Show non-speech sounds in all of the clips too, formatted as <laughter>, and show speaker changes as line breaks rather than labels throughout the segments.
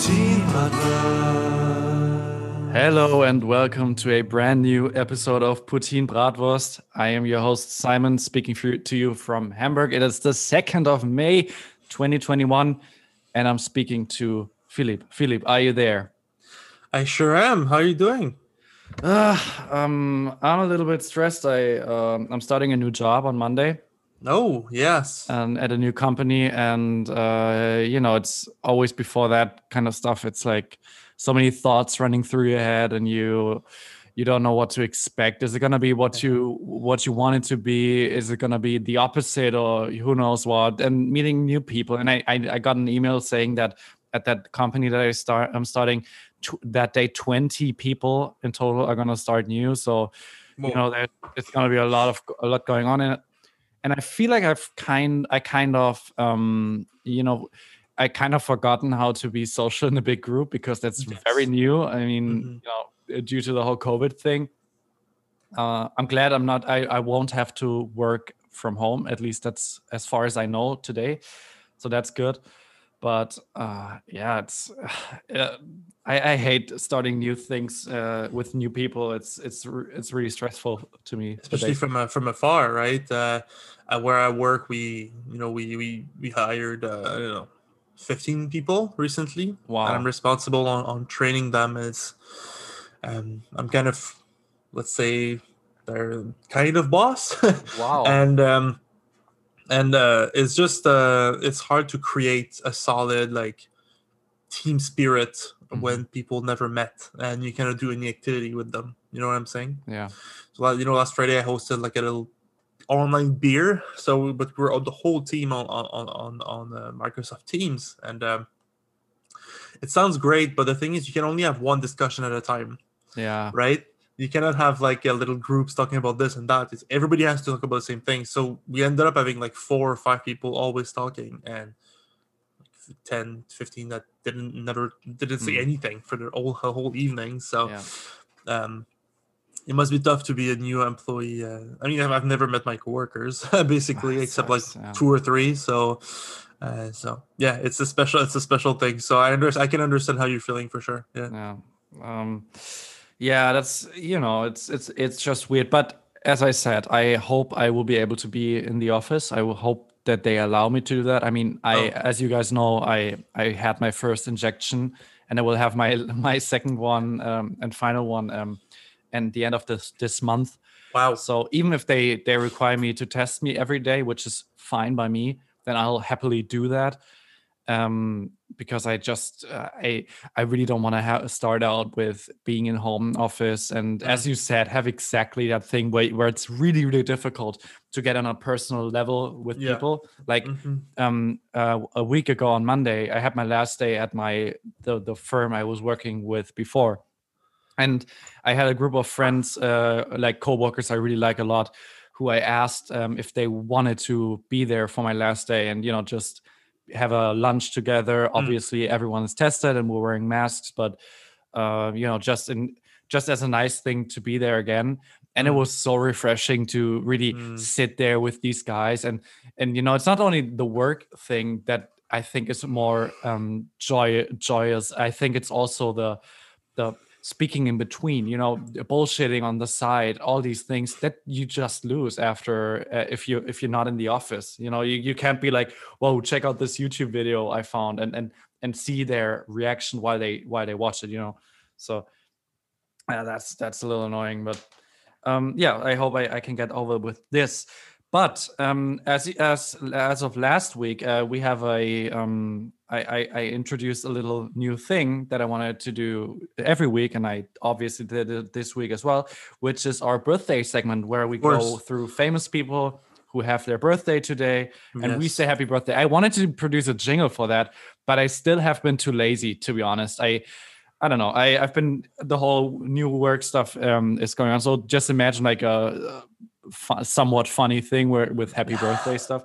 Poutine Bratwurst.
Hello and welcome to a brand new episode of Poutine Bratwurst. I am your host Simon, speaking to you from Hamburg. It is the 2nd of May, 2021, and I'm speaking to Philip. Philip, are you there?
I sure am. How are you doing?
Uh, um, I'm a little bit stressed. I um, I'm starting a new job on Monday
Oh, yes.
and at a new company, and uh, you know it's always before that kind of stuff. It's like so many thoughts running through your head, and you you don't know what to expect. Is it gonna be what you what you want it to be? Is it gonna be the opposite, or who knows what? And meeting new people, and I I, I got an email saying that at that company that I start I'm starting that day 20 people in total are gonna start new. So you know there, it's going to be a lot of a lot going on in it and i feel like i've kind i kind of um you know i kind of forgotten how to be social in a big group because that's very new. I mean
Mhm.
you know due to the whole covid thing. Uh i'm glad i'm not i i won't have to work from home. At least that's as far as i know today. So that's good but uh yeah it's <sighs> uh, I, I hate starting new things uh, with new people. It's it's it's really stressful to me.
Especially from uh, from afar, right? Uh, uh, where I work, we you know we we we hired uh, I don't know, fifteen people recently.
Wow.
And I'm responsible on, on training them. As um, I'm kind of, let's say, their kind of boss. <laughs>
Wow.
and um, and uh, it's just uh, it's hard to create a solid like team spirit
Mhm.
when people never met and you cannot do any activity with them. You know what I'm saying?
yeah.
So you know, last Friday I hosted like a little online beer. So, but we're all the whole team on on on on, on uh, Microsoft Teams, and um, it sounds great. But the thing is, you can only have one discussion at a time,
Yeah.
right? You cannot have like a little groups talking about this and that. It's, everybody has to talk about the same thing. So we ended up having like four or five people always talking, and like 10, 15 that didn't never didn't say
Mm.
anything for the whole whole evening. So
Yeah.
um, it must be tough to be a new employee. Uh, I mean, I've, I've never met my coworkers <laughs> basically, except
sucks,
like
yeah.
two or three. So, uh, so yeah, it's a special, it's a special thing. So I understand, I can understand how you're feeling for sure. Yeah.
Yeah. Um, yeah. That's you know, it's it's it's just weird. But as I said, I hope I will be able to be in the office. I will hope that they allow me to do that. I mean, I
Oh.
as you guys know, I I had my first injection, and I will have my <laughs> my second one um, and final one um, and the end of this this month.
Wow.
So even if they they require me to test me every day, which is fine by me, then I'll happily do that. Um, because I just uh, I I really don't want to ha- start out with being in home office and as you said have exactly that thing where where it's really really difficult to get on a personal level with
Yeah.
people. Like
Mhm.
um uh, a week ago on Monday, I had my last day at my the the firm I was working with before, and I had a group of friends, uh, like coworkers I really like a lot, who I asked um, if they wanted to be there for my last day, and you know just have a lunch together. Obviously, everyone is tested and we're wearing masks, but uh, you know just in just as a nice thing to be there again and it
Mm.
was so refreshing to really
Mm.
sit there with these guys and and you know it's not only the work thing that i think is more um joy joyous i think it's also the the speaking in between you know bullshitting on the side all these things that you just lose after uh, if you if you're not in the office you know? You, you can't be like whoa check out this youtube video i found and and and see their reaction while they while they watch it you know? So uh, that's that's a little annoying but um yeah i hope i, I can get over with this but um as as as of last week uh, we have a um I, I i introduced a little new thing that i wanted to do every week and i obviously did it this week as well which is our birthday segment where we go through famous people who have their birthday today and we say happy birthday i wanted to produce a jingle for that but i still have been too lazy to be honest i I don't know. I I've been the whole new work stuff um, is going on. So just imagine like a, a fu- somewhat funny thing where with happy birthday stuff.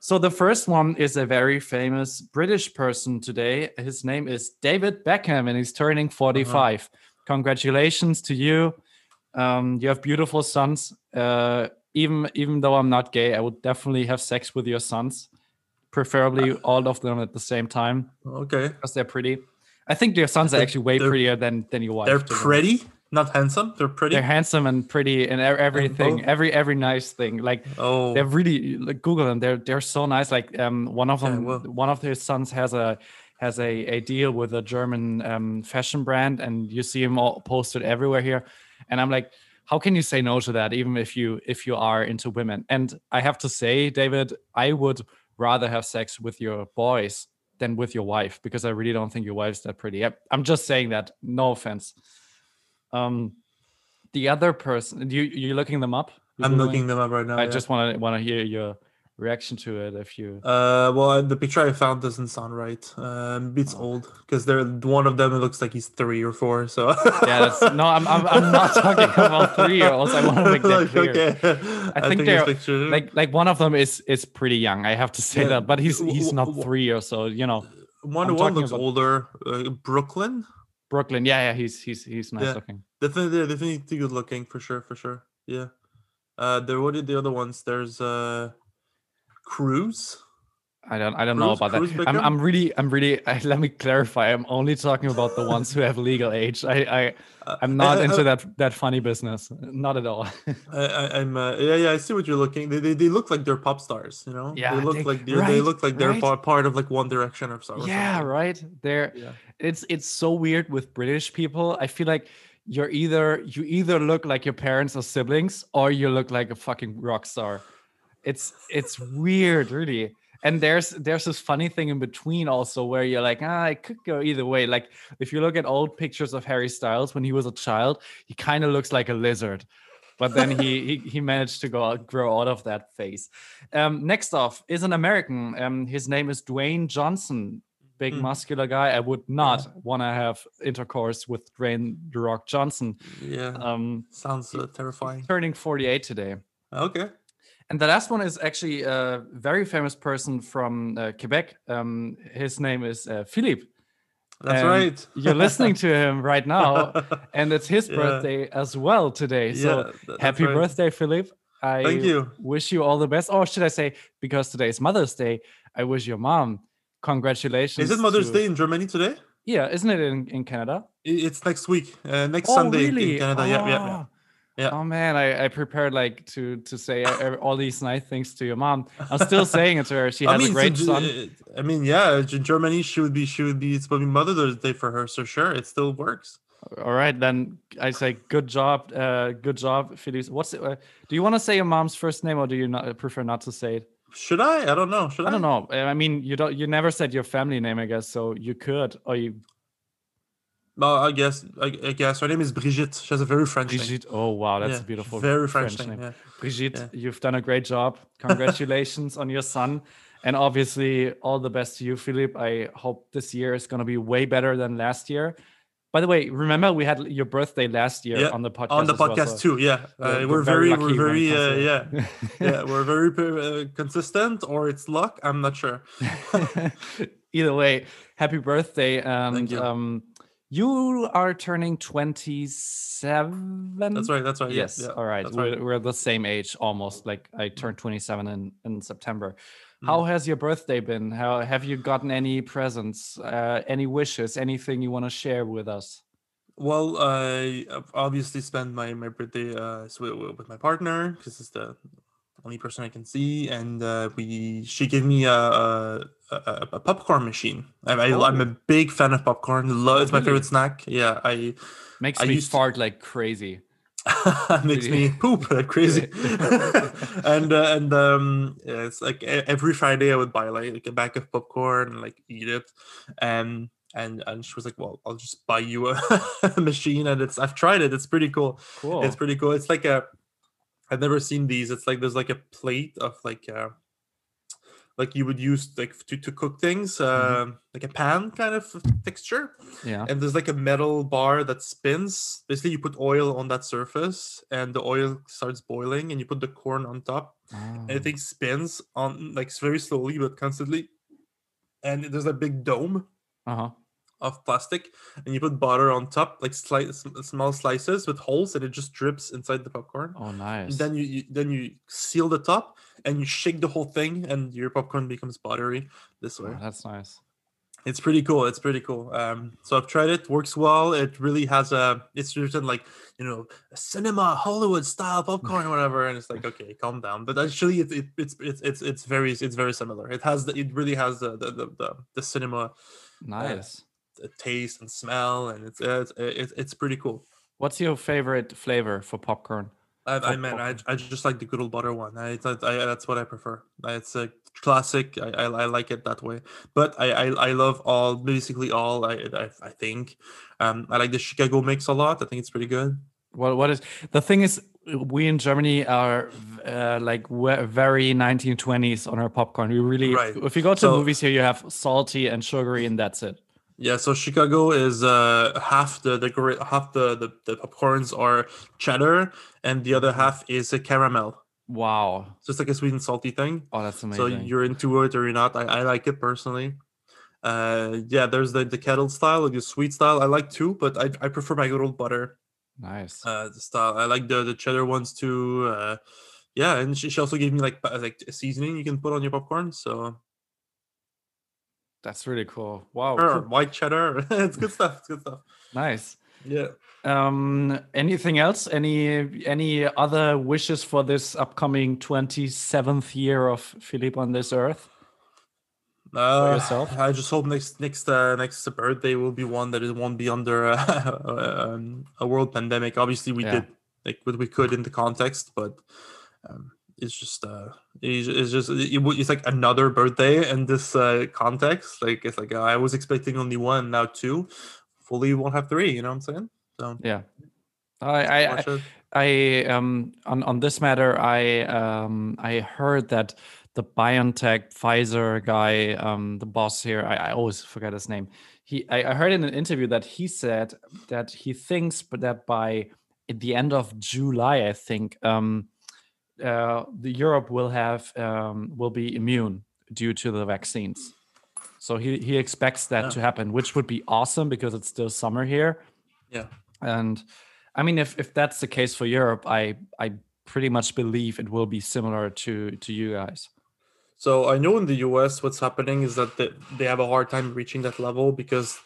So the first one is a very famous British person today. His name is David Beckham, and he's turning 45. Congratulations to you. Um, you have beautiful sons. Uh, even even though I'm not gay, I would definitely have sex with your sons, preferably all of them at the same time
Okay.
because they're pretty. I think your sons are actually way
they're-
prettier than than your wife.
They're pretty, not handsome. They're pretty.
They're handsome and pretty and everything,
both-
every every nice thing. Like
oh,
they're really like Google them. They're they're so nice. Like um, one of
Yeah,
them,
well.
one of their sons has a has a, a deal with a German um, fashion brand, and you see him all posted everywhere here. And I'm like, how can you say no to that, even if you if you are into women? And I have to say, David, I would rather have sex with your boys than with your wife because I really don't think your wife's that pretty. I'm just saying that. No offense. Um, the other person, you you looking them up?
I'm
Googling?
looking them up right now.
I
yeah.
just want to want to hear your reaction to it. If you,
Uh, well, the picture I found doesn't sound right. Um, it's
Oh.
old because they're one of them. It looks like he's three or four. So <laughs>
yeah, that's no. I'm I'm, I'm not talking about three year olds. I want to make that
Like, <laughs>
clear.
okay.
I think
this
they're-
picture-
Like like one of them is is pretty young. I have to say
Yeah.
that, but he's he's not three or so. You know,
one
I'm
one looks
about-
older. Uh, Brooklyn.
Brooklyn. Yeah, yeah. He's he's he's nice
Yeah.
looking.
Definitely, definitely good looking for sure, for sure. Yeah. Uh, there. What are the other ones? There's uh, Cruz.
I don't I don't know about
Cruz
that. I'm I'm really I'm really. <laughs> I, let me clarify. I'm only talking about the ones who have legal age. I I
Uh,
I'm not
I-
into that that funny business. Not at all. <laughs>
I, I'm uh, yeah yeah I see what you're looking. They, they, they look like they're pop stars. You know.
Yeah,
They look
they-
like they're, they look like they're
right.
part, part of like One Direction or something.
yeah, right. They're
Yeah.
It's it's so weird with British people. I feel like you're either you either look like your parents or siblings, or you look like a fucking rock star. It's it's weird, really. And there's there's this funny thing in between also where you're like, ah, it could go either way. Like if you look at old pictures of Harry Styles when he was a child, he kind of looks like a lizard. But then he, he <laughs> he managed to go out, grow out of that phase. Um, next off is an American. Um, his name is Dwayne Johnson big
Mm.
muscular guy. I would not want to have intercourse with Dwayne the Rock Johnson.
Yeah.
Um,
Sounds uh, terrifying.
turning 48 today.
Okay.
And the last one is actually a very famous person from uh, Quebec. Um, his name is uh, Philippe.
That's
And
right.
You're listening to him <laughs> right now, and it's his
Yeah.
birthday as well today. So
Yeah,
happy
right.
birthday, Philippe. I
Thank you.
wish you all the best. Or should I say, because today is Mother's Day, I wish your mom congratulations.
Is it Mother's
to-
Day in Germany today?
Yeah, isn't it in, in Canada?
It's next week. Uh, next
Oh,
Sunday in-
really?
in Canada. Yeah, yeah, yeah.
Ah.
Yeah.
Oh man, I, I prepared like to to say all these nice things to your mom. I'm still <laughs> saying it to her. She has
I mean,
a great
so,
son.
I mean, yeah, in Germany, she would be, she would be, it's be Mother's Day for her, so sure, it still works.
All right, then I say good job, uh, good job, Phyllis. What's it? Uh, do you want to say your mom's first name, or do you not prefer not to say it?
Should I? I don't know. Should I?
I don't know. I mean, you don't. You never said your family name, I guess. So you could, or you
No, I guess. I, I guess her name is Brigitte. She has a very French name.
Brigitte. Oh wow, that's
Yeah,
a beautiful
Very French, name. Yeah.
Brigitte,
Yeah.
you've done a great job. Congratulations on your son. And obviously, all the best to you, Philippe. I hope this year is going to be way better than last year. By the way, remember we had your birthday last year
Yeah,
on the podcast.
On the
as well,
podcast
so
too. Yeah,
we're-
uh,
we're very
we're very, uh, yeah, <laughs> yeah, we're very <laughs> uh, consistent, or it's luck. I'm not sure. <laughs>
Either way, happy birthday. And
you.
um, you are turning 27.
That's right. That's right.
Yes.
yeah,
All right.
that's
We're,
right.
we're the same age almost. Like I turned 27 in, in September.
Mm.
How has your birthday been? How have you gotten any presents, uh, any wishes, anything you want to share with us?
Well, I obviously spend my my birthday uh with, my partner because it's the only person I can see, and uh, we she gave me a a, a, a popcorn machine. I, I, I'm a big fan of popcorn. Love, it's my favorite snack. Yeah, I
Makes
I
me
used to-
fart like crazy. <laughs>
makes me poop like crazy. <laughs> and uh, and um, yeah, it's like every Friday I would buy like, like a bag of popcorn and like eat it. Um, and and she was like, "Well, I'll just buy you a, <laughs> machine." And it's I've tried it. It's pretty cool.
Cool.
It's pretty cool. It's like a I've never seen these. It's like there's like a plate of like uh like you would use like to, to cook things, um, like a pan kind of texture
yeah.
and there's like a metal bar that spins. Basically, you put oil on that surface, and the oil starts boiling, and you put the corn on top, and
Oh.
thing spins on like very slowly but constantly. And there's a big dome
Uh-huh.
of plastic, and you put butter on top, like sm- small slices with holes, and it just drips inside the popcorn.
Oh,
And
nice.
then you, you then you seal the top, and you shake the whole thing, and your popcorn becomes buttery this way.
Oh, that's nice.
It's pretty cool. It's pretty cool. Um, so I've tried it. Works well. It really has a. It's written like you know cinema Hollywood style popcorn or whatever, and it's like <laughs> okay, calm down. But actually, it, it, it's it's it's it's very it's very similar. It has the, it really has the the the, the, the cinema
Nice.
uh, taste and smell, and it's uh, it's it's, it's pretty cool.
What's your favorite flavor for popcorn?
I, I
For
mean, I, I just like the good old butter one. I, I, I that's what I prefer. It's a classic. I, I, I like it that way. But I, I, I love all basically all. I, I, I think. Um, I like the Chicago mix a lot. I think it's pretty good.
What what is the thing is we in Germany are uh, like very 1920s on our popcorn. We really
Right.
if you go to
So-
movies here you have salty and sugary and that's it.
Yeah. So Chicago is uh half the the half the the, the popcorns are cheddar, and the other half is a caramel.
Wow.
So it's like a sweet and salty thing.
Oh, that's amazing.
so you're into it or you're not I, I like it personally uh yeah there's the the kettle style like the sweet style i like too but i, I prefer my good old butter
nice.
uh the style i like the the cheddar ones too uh yeah and she, she also gave me like like a seasoning you can put on your popcorn so
that's really cool. Wow. cool.
white cheddar <laughs> it's good stuff it's good stuff
Nice.
yeah
Um anything else? Any any other wishes for this upcoming 27th year of Philippe on this earth?
uh,
yourself?
i just hope next next uh next birthday will be one that it won't be under uh, <laughs> um, a world pandemic obviously we
Yeah.
did like what we could in the context but um it's just uh it's, just it's like another birthday in this uh context like it's like uh, i was expecting only one now two fully won't have three you know what i'm saying so
Yeah. I I, I. I um on on this matter I um I heard that the BioNTech Pfizer guy um the boss here I, I always forget his name he I, I heard in an interview that he said that he thinks but that by at the end of July I think um uh the Europe will have um will be immune due to the vaccines so he he expects that
Yeah.
to happen which would be awesome because it's still summer here
yeah
and I mean, if if that's the case for Europe, I I pretty much believe it will be similar to to you guys.
So I know in the US, what's happening is that they, they have a hard time reaching that level because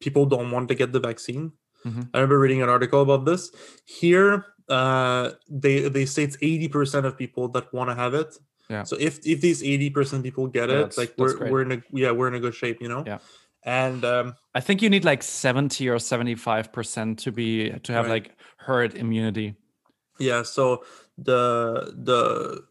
people don't want to get the vaccine.
Mhm.
I remember reading an article about this. Here, uh, they they say it's eighty percent of people that want to have it.
Yeah.
So if if these eighty percent people get
Yeah,
it, like we're we're in a yeah we're in a good shape, you know.
Yeah.
And um,
I think you need like seventy or seventy five percent to be to have
Right.
like herd immunity.
Yeah, so the the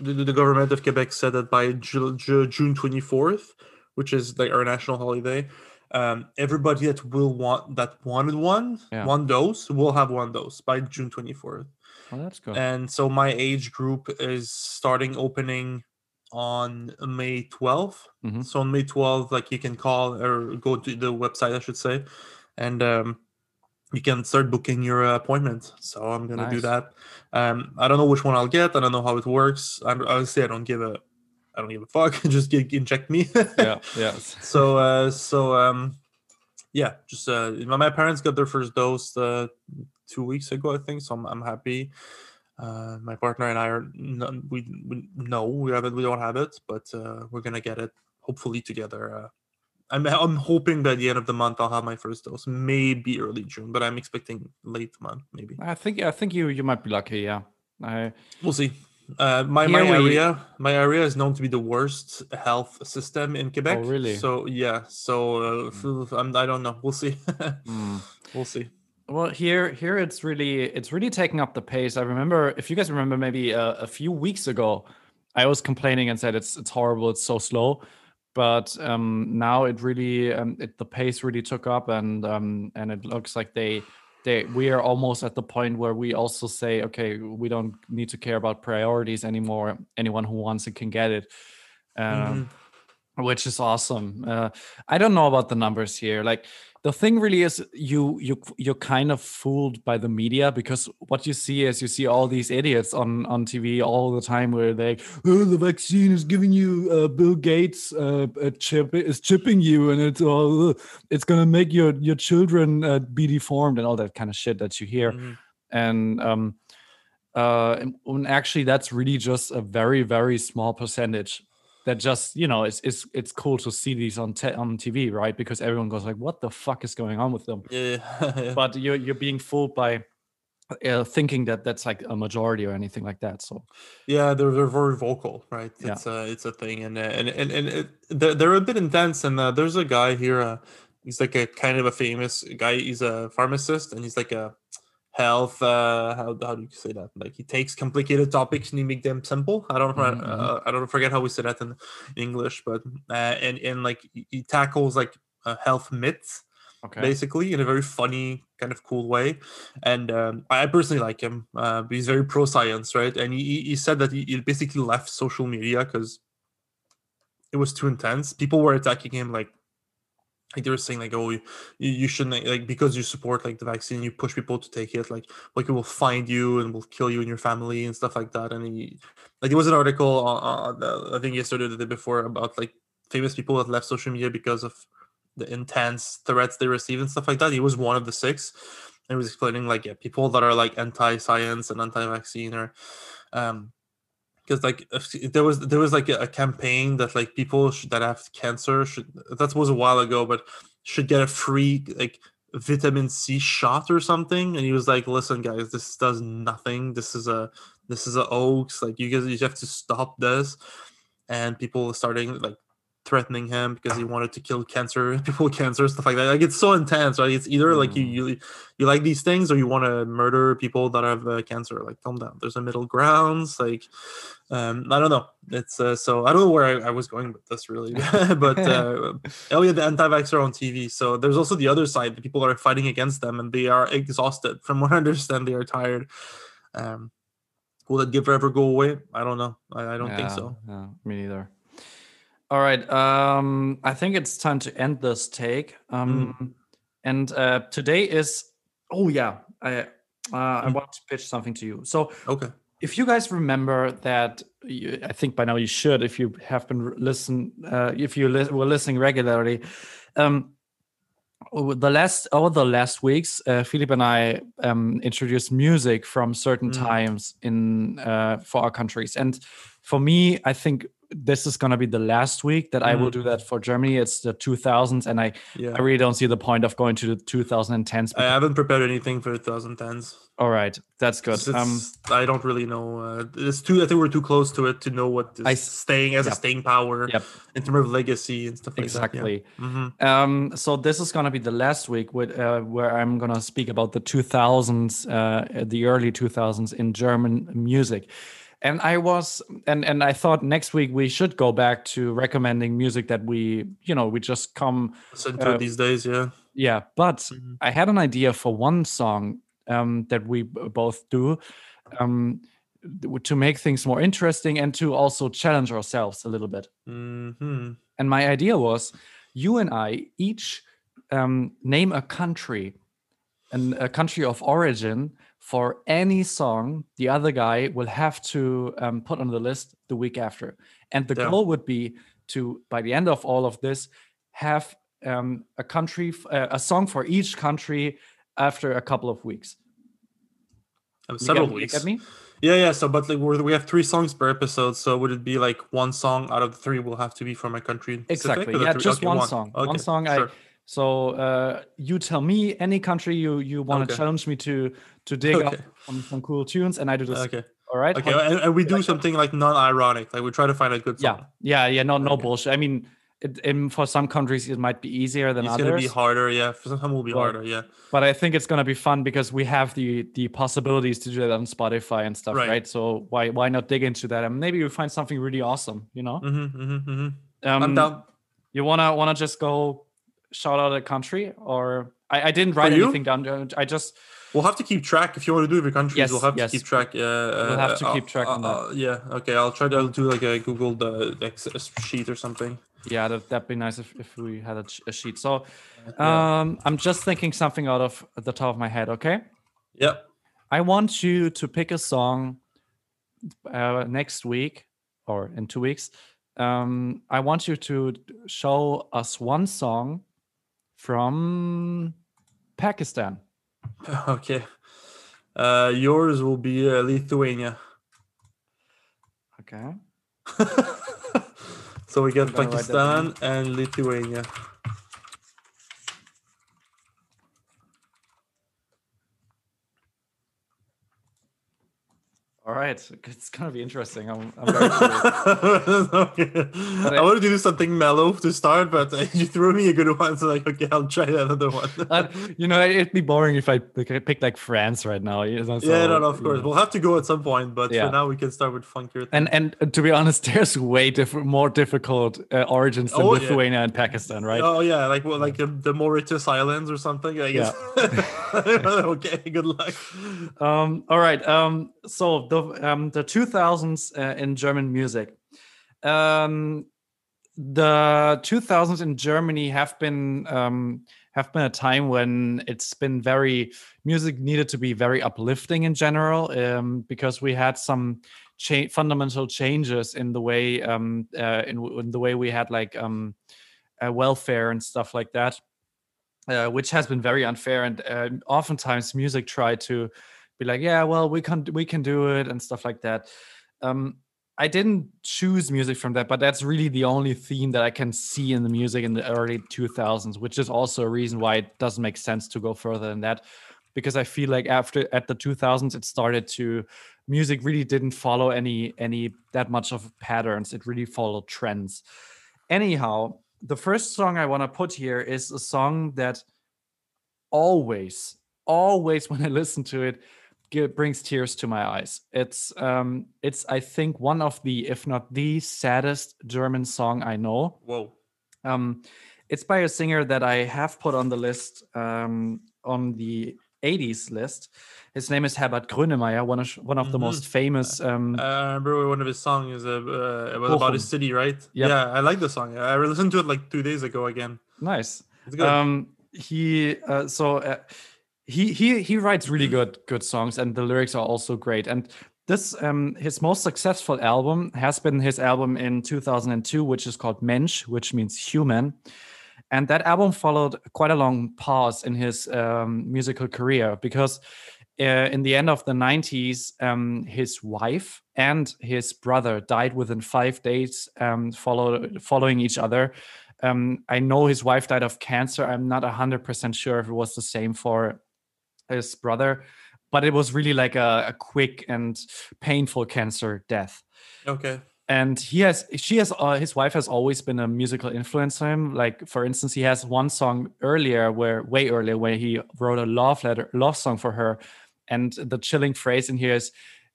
the, the government of Quebec said that by Ju- Ju- June twenty fourth, which is like our national holiday, um, everybody that will want that wanted one
Yeah.
one dose will have one dose by June twenty fourth.
Oh, that's good.
And so my age group is starting opening on May 12th.
Mhm.
So on May 12th, like you can call or go to the website, I should say, and um, you can start booking your appointment. So I'm gonna do that. Um, I don't know which one I'll get. I don't know how it works. I, honestly, I don't give a, I don't give a fuck. <laughs> Just get, inject me. <laughs>
yeah, yes.
so uh so um yeah just uh my, parents got their first dose uh two weeks ago i think so i'm, I'm happy uh my partner and i are n- we, we no we haven't we don't have it but uh we're gonna get it hopefully together uh I'm, I'm hoping by the end of the month I'll have my first dose. Maybe early June, but I'm expecting late month, maybe.
I think I think you you might be lucky. Yeah. I
We'll see. Uh, my my
we-
area, my area is known to be the worst health system in Quebec.
Oh, really?
So yeah. So uh, f- I'm, I don't know. We'll see. <laughs>
mm.
we'll see.
Well, here, here it's really, it's really taking up the pace. I remember, if you guys remember, maybe a, a few weeks ago, I was complaining and said it's it's horrible, it's so slow. But um, now it really, um, it, the pace really took up, and um, and it looks like they, they, we are almost at the point where we also say, okay, we don't need to care about priorities anymore. Anyone who wants it can get it. Um,
Mhm.
which is awesome. Uh, I don't know about the numbers here. Like the thing really is, you you you're kind of fooled by the media because what you see is you see all these idiots on on TV all the time where they, oh, the vaccine is giving you uh, Bill Gates uh, a chip is chipping you and it's all it's gonna make your your children uh, be deformed and all that kind of shit that you hear
Mhm.
and um uh and actually that's really just a very very small percentage that just you know it's it's it's cool to see these on te- on TV, right? Because everyone goes like, "What the fuck is going on with them?"
Yeah, yeah. <laughs>
But you're you're being fooled by uh, thinking that that's like a majority or anything like that. So
Yeah, they're they're very vocal, right?
Yeah.
It's a it's a thing, and uh, and and and it, they're, they're a bit intense. And uh, there's a guy here. Uh, he's like a kind of a famous guy. He's a pharmacist, and he's like a health. Uh, how how do you say that? Like he takes complicated topics and he make them simple. I don't
Mhm,
uh, I don't forget how we say that in English, but uh, and and like he- tackles like uh, health myths
okay,
basically in a very funny kind of cool way and um, i personally like him uh, he's very pro science right and he, he- he said that he, he basically left social media because it was too intense people were attacking him like like they were saying like oh you, you shouldn't like because you support like the vaccine you push people to take it like like it will find you and will kill you and your family and stuff like that and he like there was an article on uh, i think yesterday or the day before about like famous people that left social media because of the intense threats they receive and stuff like that. He was one of the six. And he was explaining like yeah people that are like anti-science and anti-vaccine or um because like there was there was like a, a campaign that like people should, that have cancer should that was a while ago but should get a free like vitamin c shot or something and he was like listen guys this does nothing. This is a this is a hoax. Like you guys you have to stop this. And people starting like threatening him because he wanted to kill cancer <laughs> people with cancer stuff like that. Like it's so intense right? It's either like you
Mm.
you, you like these things or you want to murder people that have uh, cancer. Like calm down. There's a middle grounds like um i don't know. It's uh, so i don't know where I, I was going with this really. <laughs> But uh <laughs> oh yeah the anti-vaxxer on tv so there's also the other side. The people that are fighting against them and they are exhausted. From what i understand they are tired. Um will that give ever go away? I don't know. I, I don't think so.
Yeah, me neither. All right. Um, I think it's time to end this take. Um, and uh, today is. Oh yeah, I uh, I
Mm.
want to pitch something to you. So
okay
if you guys remember that, you, I think by now you should, if you have been listen, uh, if you li- were listening regularly. Um, the last over the last weeks, uh, Philip and I um, introduced music from certain
Mm.
times in uh, for our countries, and for me, I think this is going to be the last week that I will
Mm.
do that for Germany. It's the 2000s, and I
yeah
I really don't see the point of going to the 2010s.
I haven't prepared anything for the 2010s.
All right, that's good. Um,
I don't really know. Uh, it's too. I think we're too close to it to know what is staying as
yep.
a staying power
Yep.
in terms of legacy and stuff like
exactly.
that. Yeah. hmm
Um, so this is gonna be the last week with, uh, where I'm gonna speak about the 2000s, uh, the early 2000s in German music. And I was, and and I thought next week we should go back to recommending music that we, you know, we just come,
Listen to
Uh,
these days. Yeah.
yeah. But
Mhm.
I had an idea for one song um, that we both do, um, to make things more interesting and to also challenge ourselves a little bit.
hmm
And my idea was you and I each um, name a country, and a country of origin for any song the other guy will have to um, put on the list the week after. And the
Yeah.
goal would be to, by the end of all of this, have um, a country, uh, a song for each country after a couple of weeks. You
Several
get, you
weeks.
get me?
Yeah, yeah. So, but like we're, we have three songs per episode. So, would it be like one song out of the three will have to be from a country?
Exactly. Yeah,
three-
just
okay,
one, song. One
Okay,
song. I
sure.
So uh, you tell me any country you you want to
Okay.
challenge me to to dig up
Okay.
some, cool tunes, and I do this.
Okay.
All right.
Okay. And, and we do something like non-ironic. Like we try to find a good
yeah.
song.
Yeah. Yeah. No. No
Okay.
bullshit. I mean, it, in, for some countries it might be easier than
It's gonna
others,
be harder. Yeah. For some, it will be
But-
harder. Yeah.
but I think it's gonna be fun because we have the the possibilities to do that on Spotify and stuff,
Right.
right? So why why not dig into that and maybe we find something really awesome, you know?
Mm-hmm, mm-hmm, mm-hmm.
Um,
I'm down.
You wanna wanna just go shout out a country or I, I didn't write anything down. uh, I just
We'll have to keep track if you want to do the countries.
Yes,
we'll have
yes.
to keep track. Uh,
We'll have to keep track on that.
yeah. Okay. I'll try to do like a Google the Ex- sheet or something.
yeah, that, that'd be nice if, if we had a, a sheet. So
Yeah.
um, I'm just thinking something out of the top of my head. Okay,
Yep.
I want you to pick a song uh, next week or in two weeks. Um, I want you to show us one song from Pakistan. <laughs>
Okay. Uh, yours will be uh, Lithuania.
Okay. <laughs>
So we get
I'm gonna write that down.
Pakistan and Lithuania.
All right, it's gonna be interesting. I'm, I'm very curious. <laughs>
I
I-
wanted to do something mellow to start, but uh, <laughs> you threw me a good one, so like, okay, I'll try another one. <laughs>
Uh, you know, it'd be boring if I pick, pick like France right now. You know,
yeah,
so,
no, no, of course.
know.
We'll have to go at some point, but
Yeah.
for now, we can start with funkier.
And and uh, to be honest, there's way different, more difficult uh, origins than
Oh, yeah.
Lithuania and Pakistan, right?
Oh yeah, like well, like uh, the Mauritius Islands or something. I guess. okay, good luck.
Um, all right. Um, so the um, the 2000s uh, in German music. Um, the 2000s in Germany have been um, have been a time when it's been very music needed to be very uplifting in general um, because we had some cha- fundamental changes in the way um, uh, in, in the way we had like um, uh, welfare and stuff like that uh, which has been very unfair. And uh, oftentimes, music tried to be like, "Yeah, well, we can we can do it" and stuff like that. Um, I didn't choose music from that, but that's really the only theme that I can see in the music in the early 2000s, which is also a reason why it doesn't make sense to go further than that. Because I feel like after at the 2000s, it started to music really didn't follow any any that much of patterns. It really followed trends. Anyhow, the first song I want to put here is a song that always, always <laughs> when I listen to it, gi- brings tears to my eyes. It's um, it's I think one of the, if not the saddest German song I know.
Whoa.
Um, it's by a singer that I have put on the list um, on the 80s list. His name is Herbert Grönemeyer, one of one of the
Mhm.
most famous. Um,
Uh, I remember one of his songs is uh, uh, it was about his city, right?
Yep.
Yeah, I like the song. I listened to it like two days ago again.
nice. Um, he uh, so uh, he he he writes really good good songs, and the lyrics are also great. And this um his most successful album has been his album in 2002, which is called Mensch, which means human. And that album followed quite a long pause in his um, musical career because uh, in the end of the 90s, um, his wife and his brother died within five days, um, follow, following each other. Um, I know his wife died of cancer. I'm not 100% sure if it was the same for his brother, but it was really like a, a quick and painful cancer death.
Okay.
and he has she has uh, his wife has always been a musical influence on him. Like for instance he has one song earlier where way earlier where he wrote a love letter love song for her. And the chilling phrase in here is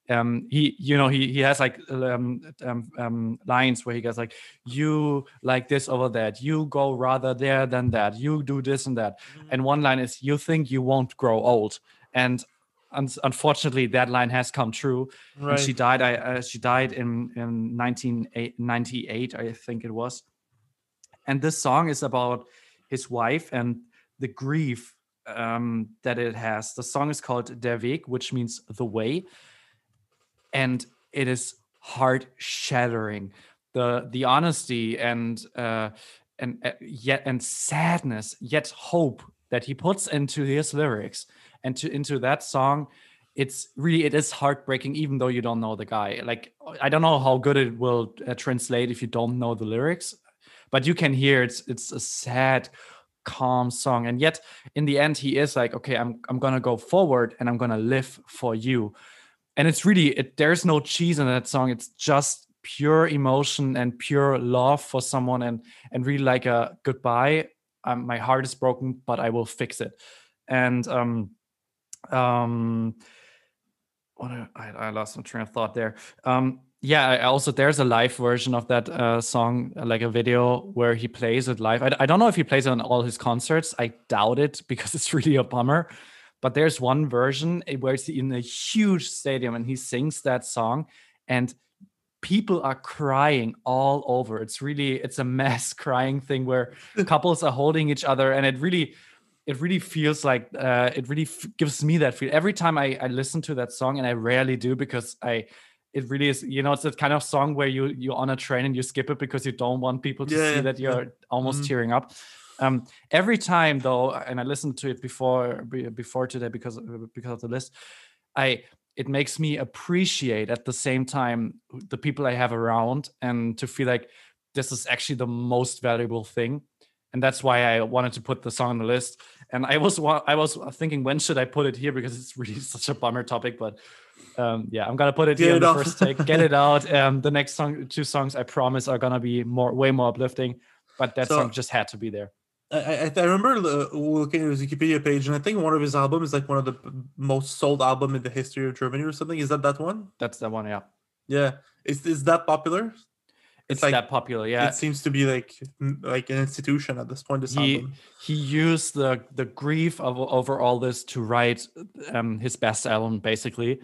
um he you know he he has like um, um um lines where he goes like you like this over that you go rather there than that you do this and that and one line is you think you won't grow old and un- unfortunately that line has come true
Right.
and she died. I uh, she died in in 1998, I think it was. And this song is about his wife and the grief um, that it has. The song is called Der Weg, which means the way, and it is heart shattering. The the honesty and uh, and uh, yet and sadness, yet hope that he puts into his lyrics and to into that song it's really it is heartbreaking even though you don't know the guy. Like i don't know how good it will uh, translate if you don't know the lyrics but you can hear it's it's a sad calm song. And yet in the end he is like okay i'm i'm gonna go forward and i'm gonna live for you and it's really it, there's no cheese in that song. It's just pure emotion and pure love for someone and and really like a goodbye. Um, my heart is broken but i will fix it. And um um what a- I, I lost my train of thought there. Um yeah I also there's a live version of that uh, song uh, like a video where he plays it live. I, I don't know if he plays it on all his concerts. I doubt it because <laughs> it's really a bummer but there's one version eh, where it's in a huge stadium and he sings that song and people are crying all over. It's really it's a mass <laughs> crying thing where <laughs> couples are holding each other and it really it really feels like uh, it really f- gives me that feel. Every time I, I listen to that song and i rarely do because i it really is you know it's that kind of song where you you're on a train and you skip it because you don't want people to
Yeah,
see that you're almost
Mhm.
tearing up um, every time though and i listened to it before before today because because of the list i it makes me appreciate at the same time the people i have around and to feel like this is actually the most valuable thing. And that's why i wanted to put the song on the list. And i was i was thinking when should i put it here? Because it's <laughs> really such a bummer topic but um, yeah i'm gonna put it
Get
here
it
in the first take. Get <laughs> it out. Um, the next song two songs i promise are gonna be more way more uplifting but that
So-
song just had to be there
I, I, I remember uh, looking at his Wikipedia page, and I think one of his albums is like one of the most sold album in the history of Germany or something. Is that that one?
that's that one yeah
Yeah. Is is that popular?
it's
like-
that popular yeah
It seems to be like like an institution at this point. This
He-
album.
he used the the grief of over all this to write um, his best album basically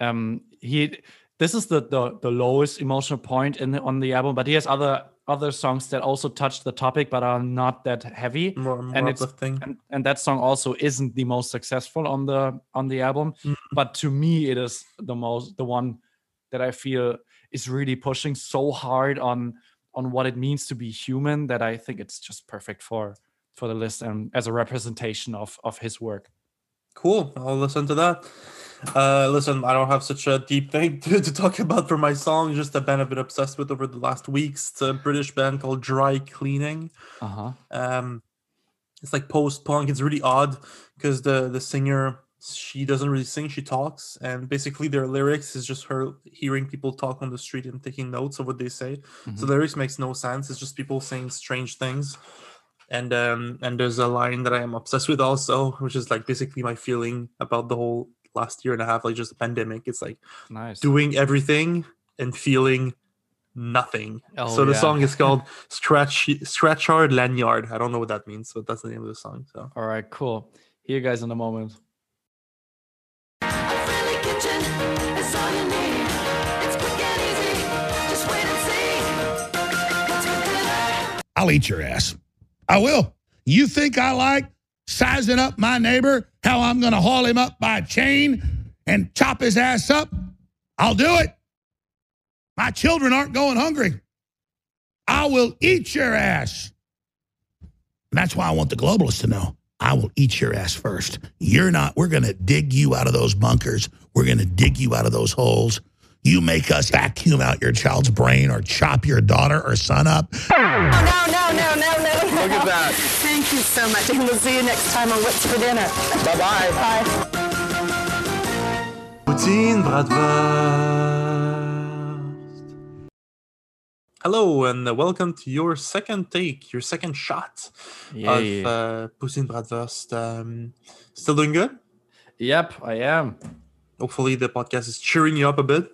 um he this is the, the the lowest emotional point in the, on the album but he has other other songs that also touch the topic but are not that heavy
More, more
and it's- and, and that song also isn't the most successful on the on the album
Mm.
but to me it is the most the one that i feel is really pushing so hard on on what it means to be human that i think it's just perfect for for the list and as a representation of of his work
Cool. I'll listen to that. Uh, listen, I don't have such a deep thing <laughs> to, to talk about for my song. Just a band I've been obsessed with over the last weeks. It's a British band called Dry Cleaning.
uh-huh
Um, it's like post punk. It's really odd because the the singer she doesn't really sing; she talks, and basically their lyrics is just her hearing people talk on the street and taking notes of what they say. So
Mhm.
the lyrics makes no sense. It's just people saying strange things. And um and there's a line that I am obsessed with also, which is like basically my feeling about the whole last year and a half, like just the pandemic. It's like
nice
doing everything and feeling nothing.
Oh,
so the
yeah.
song is called <laughs> Stretch Scratchcard Lanyard. I don't know what that means, but that's the name of the song. So
all right cool here you guys in a moment
A friendly kitchen is all you need. It's quick and easy. Just wait and see. It's for dinner.
I'll eat your ass. I will. You think I like sizing up my neighbor, how I'm going to haul him up by a chain and chop his ass up? I'll do it. My children aren't going hungry. I will eat your ass. And that's why I want the globalists to know I will eat your ass first. You're not, we're going to dig you out of those bunkers. We're going to dig you out of those holes. You make us vacuum out your child's brain or chop your daughter or son up.
Oh, no, no, no, no, no.
Look at that.
Thank you so much. And we'll see you next time on What's for Dinner.
Bye-bye.
Bye.
Poutine Bratwurst. Hello and uh, welcome to your second take, your second shot
yeah
of uh, Poutine Bratwurst. Um, still doing good?
yep i am
Hopefully the podcast is cheering you up a bit.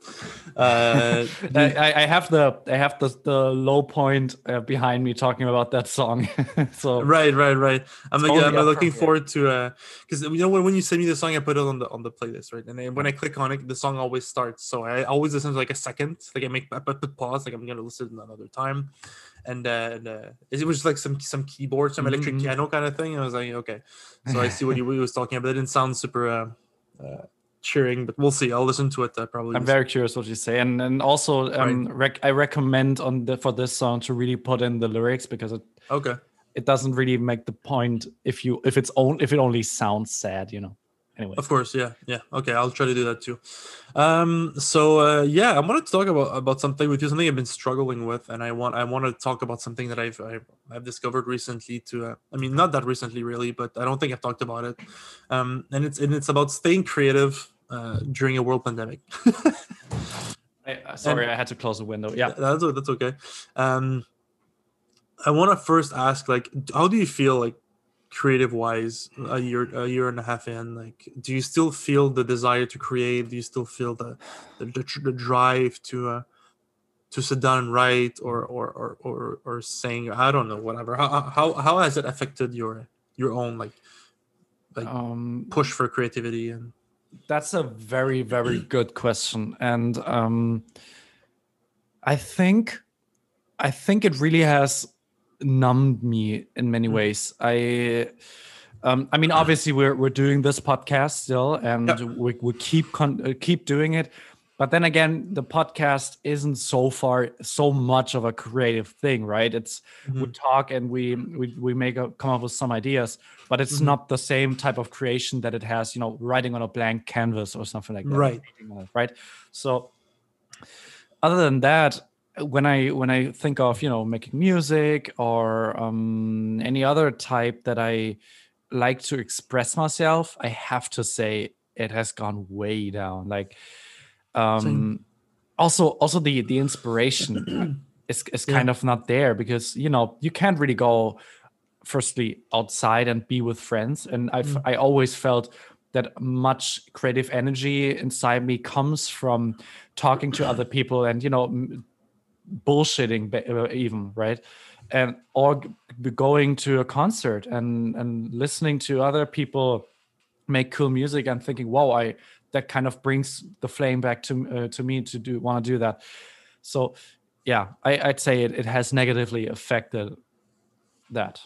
Uh, <laughs>
I, I- have the I have the the low point uh, behind me talking about that song. <laughs> so
right, right, right. I'm like, I'm looking forward to because you know when, when you send me the song, I put it on the on the playlist, right? And then when I click on it, the song always starts. So I always listen to like a second, like I make I put pause, like I'm gonna listen another time. And, uh, and uh, it was like some some keyboard, some electric
Mhm.
piano kind of thing. I was like, okay, so I see what you, what he was talking about. It didn't sound super uh, uh, cheering, but we'll see. I'll listen to it uh, probably.
I'm very curious what you say, and and also um, rec- I recommend on the for this song to really put in the lyrics because it
okay.
it doesn't really make the point if you if it's own if it only sounds sad, you know. Anyway,
Of course, yeah, yeah. Okay, I'll try to do that too. Um, so uh, yeah, I wanted to talk about about something with you, something I've been struggling with, and I want I want to talk about something that I've I've, I've discovered recently. To uh, I mean, not that recently, really, but I don't think I've talked about it. Um, and it's and it's about staying creative uh, during a world pandemic. <laughs>
I, uh, sorry, I had to close the window. Yeah.
that's that's okay. Um, I want to first ask, like, how do you feel like creative wise a year a year and a half in? Like, do you still feel the desire to create? Do you still feel the the, the, the drive to uh, to sit down and write, or or or or, or saying I don't know, whatever. How how how has it affected your your own like like
Um,
push for creativity and
That's a very, very good question. And um, I think I think it really has numbed me in many
Mm.
ways. I um, I mean, obviously we're we're doing this podcast still and we, we keep con- uh, keep doing it. But then again, the podcast isn't so far so much of a creative thing, right? It's we
Mhm.
talk and we we, we make a, come up with some ideas, but it's
Mhm.
not the same type of creation that it has, you know, writing on a blank canvas or something like that.
Right.
painting on it, Right. So other than that, when I when I think of you know making music or um, any other type that I like to express myself, I have to say it has gone way down. Like, um, also also the the inspiration <clears throat> is is
Yeah.
kind of not there because you know you can't really go firstly outside and be with friends, and I
Mm.
I always felt that much creative energy inside me comes from talking to other people and you know bullshitting uh, even right and or going to a concert and and listening to other people make cool music and thinking wow i that kind of brings the flame back to uh, to me to do want to do that so yeah I, i'd say it, it has negatively affected that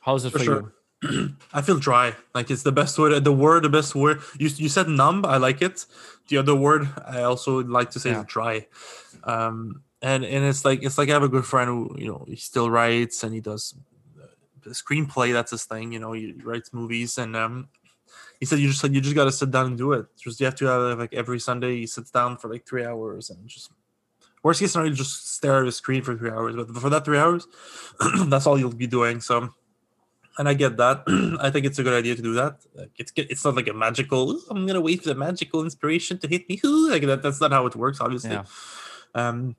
how's it for,
For
you. <clears throat>
I feel dry. Like it's the best word. The word, the best word. You you said numb. I like it. The other word I also like to say
Yeah.
is dry. Um, and and it's like it's like I have a good friend who you know he still writes and he does the screenplay. That's his thing. You know he writes movies and um. He said you just like you just gotta sit down and do it. Just you have to have like every Sunday he sits down for like three hours and just worst case scenario you just stare at a screen for three hours. But for that three hours, <clears throat> that's all you'll be doing. So and I get that. <clears throat> I think it's a good idea to do that. Like, it's it's not like a magical. I'm gonna wait for the magical inspiration to hit me. <laughs> Like that. That's not how it works, obviously.
Yeah.
Um,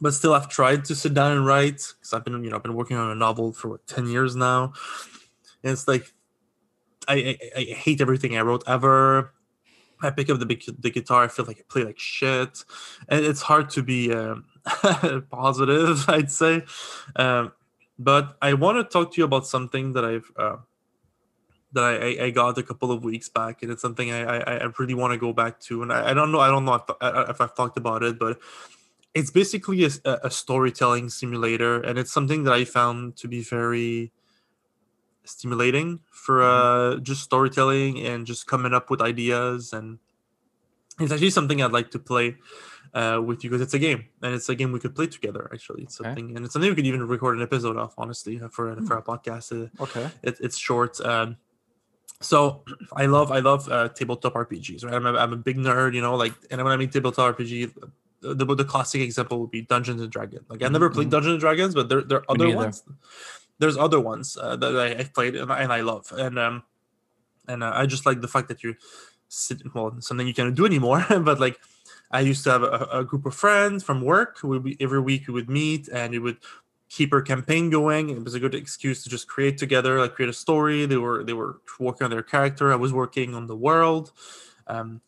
but still, I've tried to sit down and write because I've been, you know, I've been working on a novel for what, ten years now, and it's like I, I I hate everything I wrote ever. I pick up the big the guitar, I feel like I play like shit, and it's hard to be um, <laughs> positive. <laughs> I'd say, um, but I want to talk to you about something that I've uh, that I, I- I got a couple of weeks back, and it's something I I, I really want to go back to, and I, I don't know I don't know if, if I've talked about it, but it's basically a storytelling simulator, and it's something that I found to be very stimulating for uh, just storytelling and just coming up with ideas and it's actually something I'd like to play uh, with you because it's a game and it's a game we could play together. Actually, it's
Okay.
something and it's something we could even record an episode of. Honestly, uh, for for a podcast, uh,
okay
it, it's short. Um, so I love I love uh, tabletop RPGs. Right, I'm a, I'm a big nerd. You know, like and when I mean tabletop RPG. The, the, the classic example would be Dungeons and Dragons. Like I never played
Mhm.
Dungeons and Dragons, but there there are other ones. There's other ones uh, that I, played and I, and I love, and um, and uh, I just like the fact that you sit well something you can't do anymore <laughs> but like i used to have a, a group of friends from work. Be every week we would meet and we would keep our campaign going. It was a good excuse to just create together like create a story. They were they were working on their character. I was working on the world. Um,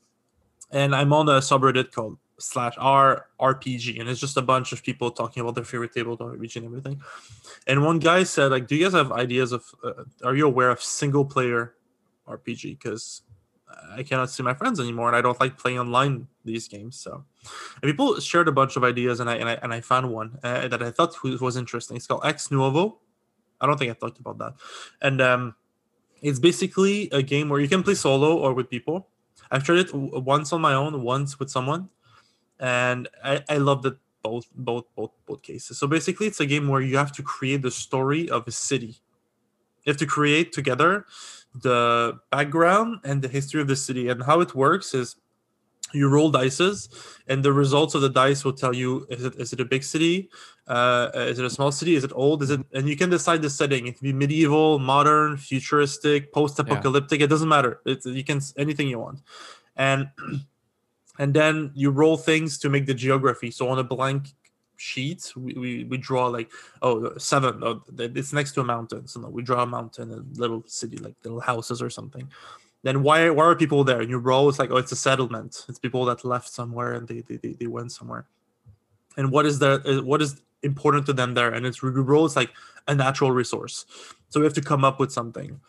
and i'm on a subreddit called slash r rpg and it's just a bunch of people talking about their favorite tabletop rpg and everything and one guy said like do you guys have ideas of uh, are you aware of single player rpg because I cannot see my friends anymore, and I don't like playing online these games. So, and people shared a bunch of ideas, and I and I, and I found one uh, that I thought was interesting. It's called Ex Nuovo. I don't think I talked about that, and um, it's basically a game where you can play solo or with people. I've tried it once on my own, once with someone, and I I love that both both both both cases. So basically, it's a game where you have to create the story of a city. You have to create together the background and the history of the city. And how it works is you roll dices, and the results of the dice will tell you is it is it a big city, uh, is it a small city, is it old, is it, and you can decide the setting. It can be medieval, modern, futuristic, post-apocalyptic. It doesn't matter. It's you can anything you want, and <clears throat> and then you roll things to make the geography. So on a blank sheet, we, we, we draw like oh seven. Oh, it's next to a mountain. So no, we draw a mountain, a little city, like little houses or something. Then why why are people there? And you roll. It's like oh, it's a settlement. It's people that left somewhere and they they, they, they went somewhere. And what is the uh, what is important to them there? And it's you roll. It's like a natural resource. So we have to come up with something.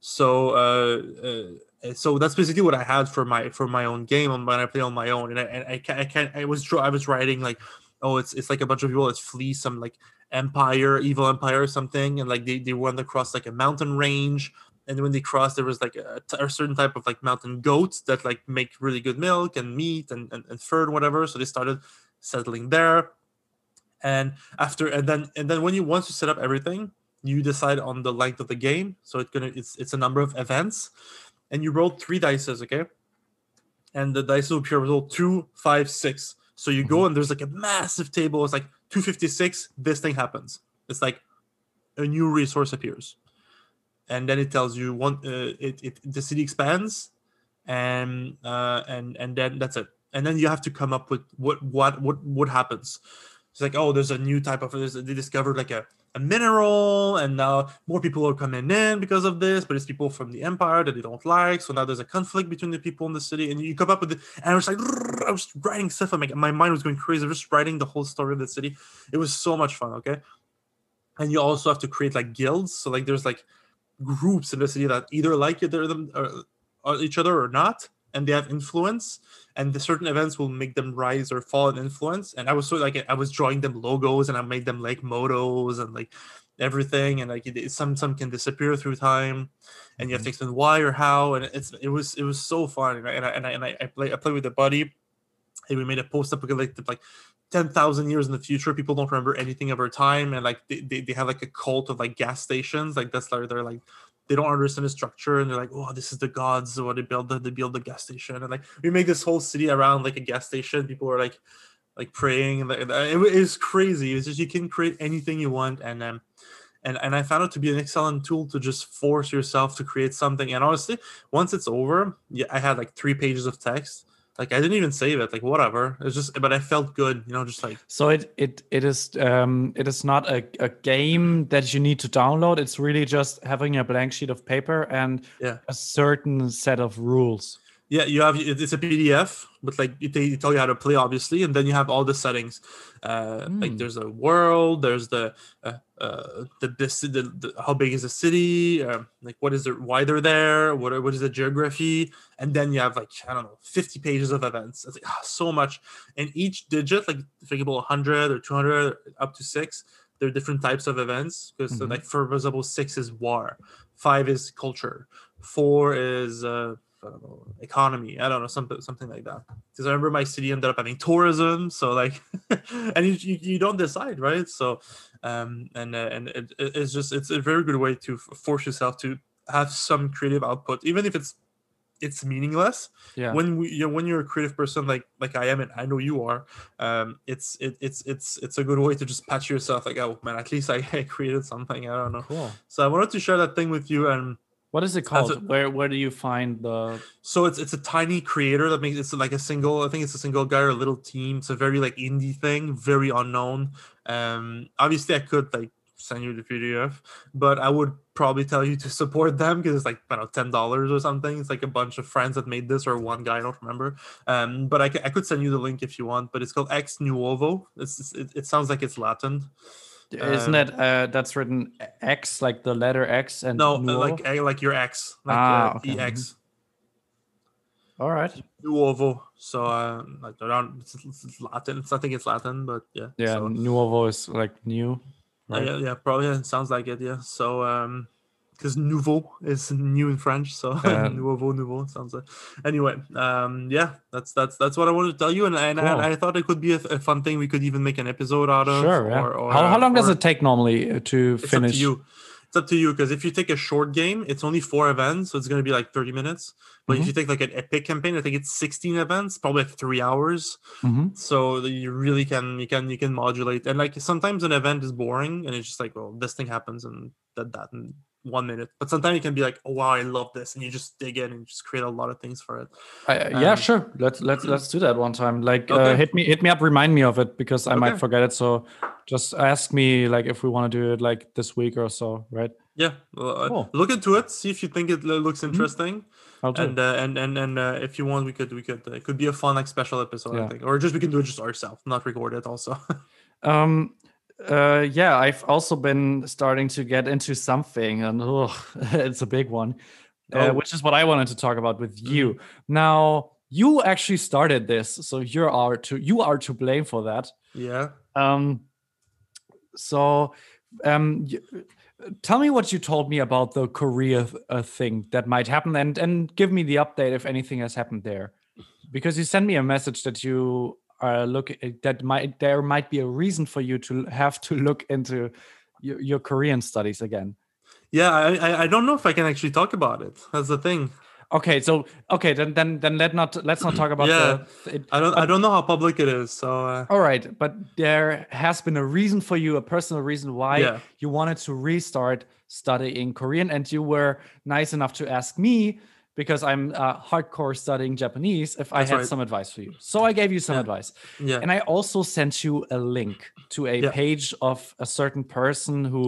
So uh, uh, so that's basically what I had for my for my own game. On when I play on my own. And I and I can't I, can't, I was I was writing like oh it's it's like a bunch of people that flee some like empire evil empire or something. And like they, they went across like a mountain range. And when they crossed there was like a certain type of like mountain goats that like make really good milk and meat and, and, and fur and whatever. So they started settling there. And after and then and then when you once you set up everything you decide on the length of the game. So it's gonna it's it's a number of events and you roll three dices okay and the dice will appear roll two five six So you go and there's like a massive table. It's like 256. This thing happens. It's like a new resource appears, and then it tells you one. Uh, it, it the city expands, and uh, and and then that's it. And then you have to come up with what what what what happens. It's like oh, there's a new type of. They discovered like a a mineral and now more people are coming in because of this but it's people from the empire that they don't like. So now there's a conflict between the people in the city and you come up with it and i was like i was writing stuff I'm like, my mind was going crazy I was just writing the whole story of the city. It was so much fun okay? And you also have to create like guilds. So like there's like groups in the city that either like it or or each other or not and they have influence and the certain events will make them rise or fall in influence. And i was of like i was drawing them logos and i made them like motos and like everything and like it, some some can disappear through time and you have to mm-hmm. explain why or how and it's it was it was so fun and I and I, and I, and I, I play I play with a buddy and we made a post-apocalyptic like 10,000 years in the future people don't remember anything of our time and like they, they, they have like a cult of like gas stations like that's like they're like they don't understand the structure and they're like oh this is the gods what they build the, they build the gas station and like we make this whole city around like a gas station people are like like praying and it was crazy it's just you can create anything you want and um and and I found it to be an excellent tool to just force yourself to create something. And honestly, once it's over, yeah, I had like three pages of text. Like I didn't even save it. Like whatever. It's just, but I felt good. You know, just like
So it it it is um it is not a, a game that you need to download. It's really just having a blank sheet of paper and
Yeah.
a certain set of rules.
Yeah, you have it's a PDF, but like they tell you how to play, obviously, and then you have all the settings. Uh, Like
Hmm.
there's a world, there's the uh, uh the, the, the, the how big is the city, uh, like what is it, why they're there, what are- what is the geography, and then you have like I don't know, 50 pages of events. Like ah, so much, and each digit, like think about 100 or 200 up to six, there are different types of events. Because
Mhm.
like for example, six is war, five is culture, four is uh I don't know, economy. I don't know, something something like that. Because I remember my city ended up having tourism, so like, <laughs> and you, you, you don't decide, right? So, um, and uh, and it, it- it's just it's a very good way to force yourself to have some creative output, even if it's it's meaningless.
Yeah.
When we, you know, when you're a creative person like like I am, and I know you are, um, it's it, it's it's it's a good way to just patch yourself like, oh man, at least I, <laughs> I created something. I don't know.
Cool.
So I wanted to share that thing with you and.
What is it called?
it.
Where where do you find the
So it's it's a tiny creator that makes it's like a single. I think it's a single guy or a little team. It's a very like indie thing, very unknown. Um, obviously I could like send you the PDF, but I would probably tell you to <laughs> support them because it's like I don't know ten dollars or something. It's like a bunch of friends that made this or one guy I don't remember. Um, but I, I could send you the link if you want. But it's called Ex Nuovo. It's, it's it, it sounds like it's Latin.
Isn't
Um,
it uh that's written X like the letter X and
No,
nuovo?
like like your X, like
Ah,
uh,
okay.
ex.
all right.
Nuovo. So uh, like around it's, it's Latin. It's, I think it's Latin, but yeah.
Yeah,
So,
nuovo is like new.
uh,
right?
yeah, yeah, probably sounds like it. Yeah. So um, because nouveau is new in French, so
Yeah. <laughs>
nouveau, nouveau sounds like. Anyway, um, yeah, that's that's that's what I wanted to tell you, and and, and
Cool.
I thought it could be a, a fun thing we could even make an episode out of.
Sure. Yeah.
Or, or,
how, how long does it take normally uh, to
It's
finish?
up to you. It's up to you because if you take a short game, it's only four events, so it's going to be like 30 minutes. But
Mm-hmm.
if you take like an epic campaign, I think it's 16 events, probably like three hours.
Mhm.
So you really can you can you can modulate. And like sometimes an event is boring and it's just like, well, this thing happens and that that in one minute. But sometimes you can be like, oh wow, I love this, and you just dig in and just create a lot of things for it.
Yeah,
Um,
sure. Let's let's let's do that one time. Like, uh, hit me hit me up, remind me of it because I might forget it. So just ask me like if we want to do it like this week or so, right?
Yeah, well, uh,
Cool.
look into it. See if you think it lo- looks
Mm-hmm.
interesting.
Do.
and uh, and and and uh, if you want, we could we could uh, it could be a fun like special episode, I think, or just we can do it just ourselves, not record it. Also, <laughs>
Um, uh, yeah, I've also been starting to get into something, and <laughs> it's a big one, uh,
Oh.
which is what I wanted to talk about with you. Now, you actually started this, so you are to you are to blame for that.
yeah.
Um, so, um, tell me what you told me about the Korea uh, thing that might happen, and and give me the update if anything has happened there, because you sent me a message that you are look that might there might be a reason for you to have to <laughs> look into your, your Korean studies again.
Yeah, I, I I don't know if I can actually talk about it. That's the thing.
Okay, so okay, then then then let not let's not talk about
Yeah.
the. It,
I don't I don't know how public it is, so uh,
all right, but there has been a reason for you, a personal reason why
Yeah.
you wanted to restart studying Korean, and you were nice enough to ask me because I'm uh, hardcore studying Japanese if I
That's
had
right.
some advice for you. So I gave you some
Yeah.
advice,
yeah.
and I also sent you a link to a
Yeah.
page of a certain person who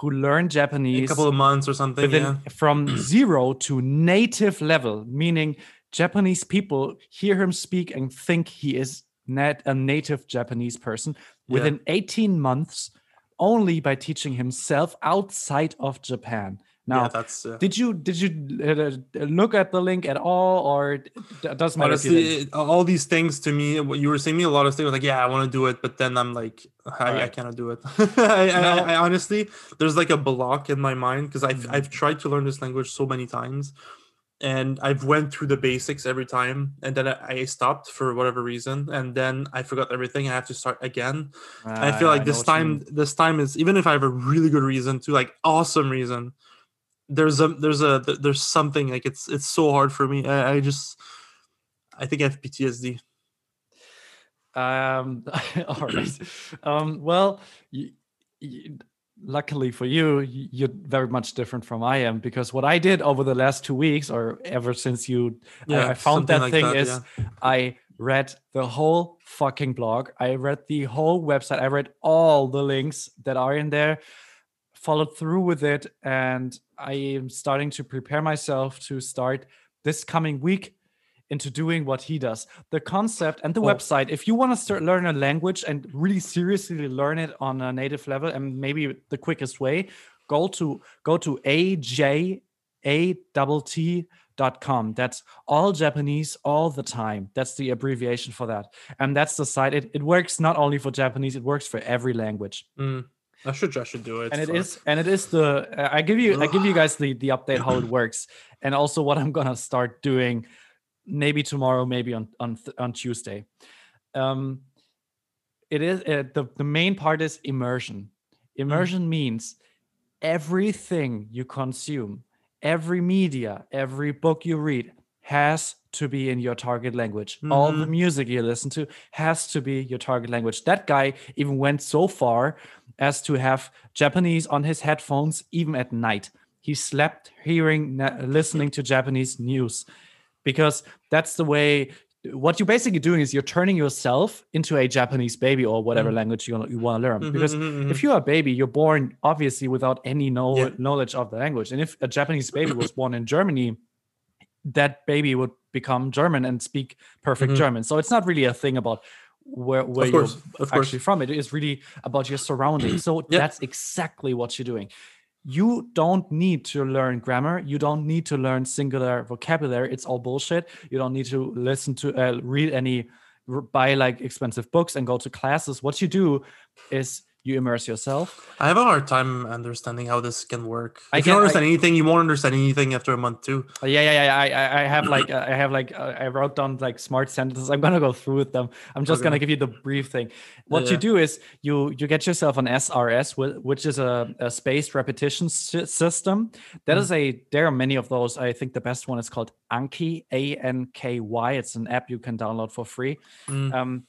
who learned Japanese a
couple of months or something.
within
Yeah.
from <clears throat> zero to native level, meaning Japanese people hear him speak and think he is net a native Japanese person within 18 months only by teaching himself outside of Japan. Now,
yeah, that's uh,
did you did you uh, look at the link at all, or d- doesn't matter? if you didn't?
honestly all these things to me. You were saying me a lot of things like, yeah, I want to do it, but then I'm like, I, I cannot do it. <laughs> I, I,
No.
I, I honestly, there's like a block in my mind because I've
Mhm.
I've tried to learn this language so many times, and I've went through the basics every time, and then I, I stopped for whatever reason, and then I forgot everything. I have to start again. I feel
Ah,
like
know
this time, this time is even if I have a really good reason to, like awesome reason, there's a there's a there's something like it's it's so hard for me. I, I just I think I have PTSD.
Um, <laughs> all right. Um, well, luckily for you, you're very much different from I am because what I did over the last two weeks, or ever since you, I- I, found that
like
thing
that,
is I read the whole fucking blog. I read the whole website. I read all the links that are in there, followed through with it, and I am starting to prepare myself to start this coming week into doing what he does. The concept and the
Oh.
website, if you want to start learn a language and really seriously learn it on a native level and maybe the quickest way, go to go to ajatt.com. That's all Japanese all the time. That's the abbreviation for that. And that's the site. It, it works not only for Japanese, it works for every language
Mm, I should I should do it.
and it is and it is the i give you i give you <sighs> guys the the update how it works. And also what i'm gonna start doing maybe tomorrow maybe on on on tuesday. Um it is uh, the the main part is immersion. Immersion means everything you consume every media every book you read has to be in your target language. All the
Mhm.
music you listen to has to be your target language. That guy even went so far as to have japanese on his headphones even at night he slept hearing listening to japanese news because that's the way what you're basically doing is you're turning yourself into a japanese baby or whatever language you, you want to learn
Mhm,
because
mhm, mhm.
if you're a baby you're born obviously without any know-
Yeah.
knowledge of the language and if a japanese baby was born in germany that baby would become german and speak perfect
Mhm.
german so it's not really a thing about where, where
of course,
you're
of course.
actually from. It is really about your surroundings. So
Yeah.
that's exactly what you're doing. You don't need to learn grammar. You don't need to learn singular vocabulary. It's all bullshit. You don't need to listen to uh, read any buy like expensive books and go to classes. What you do is you immerse yourself?
I have a hard time understanding how this can work.
I
if you don't
I-
understand anything, you won't understand anything after a month too.
Uh, yeah yeah yeah I, I- I have like <clears throat> uh, i have like uh, i wrote down like smart sentences. I'm gonna go through with them. I'm just gonna give you the brief thing. What you do is you you get yourself an srs whi- which is a, a spaced repetition system. That
Mm.
is a there are many of those. I think the best one is called anki a-n-k-y it's an app you can download for free.
Mm.
um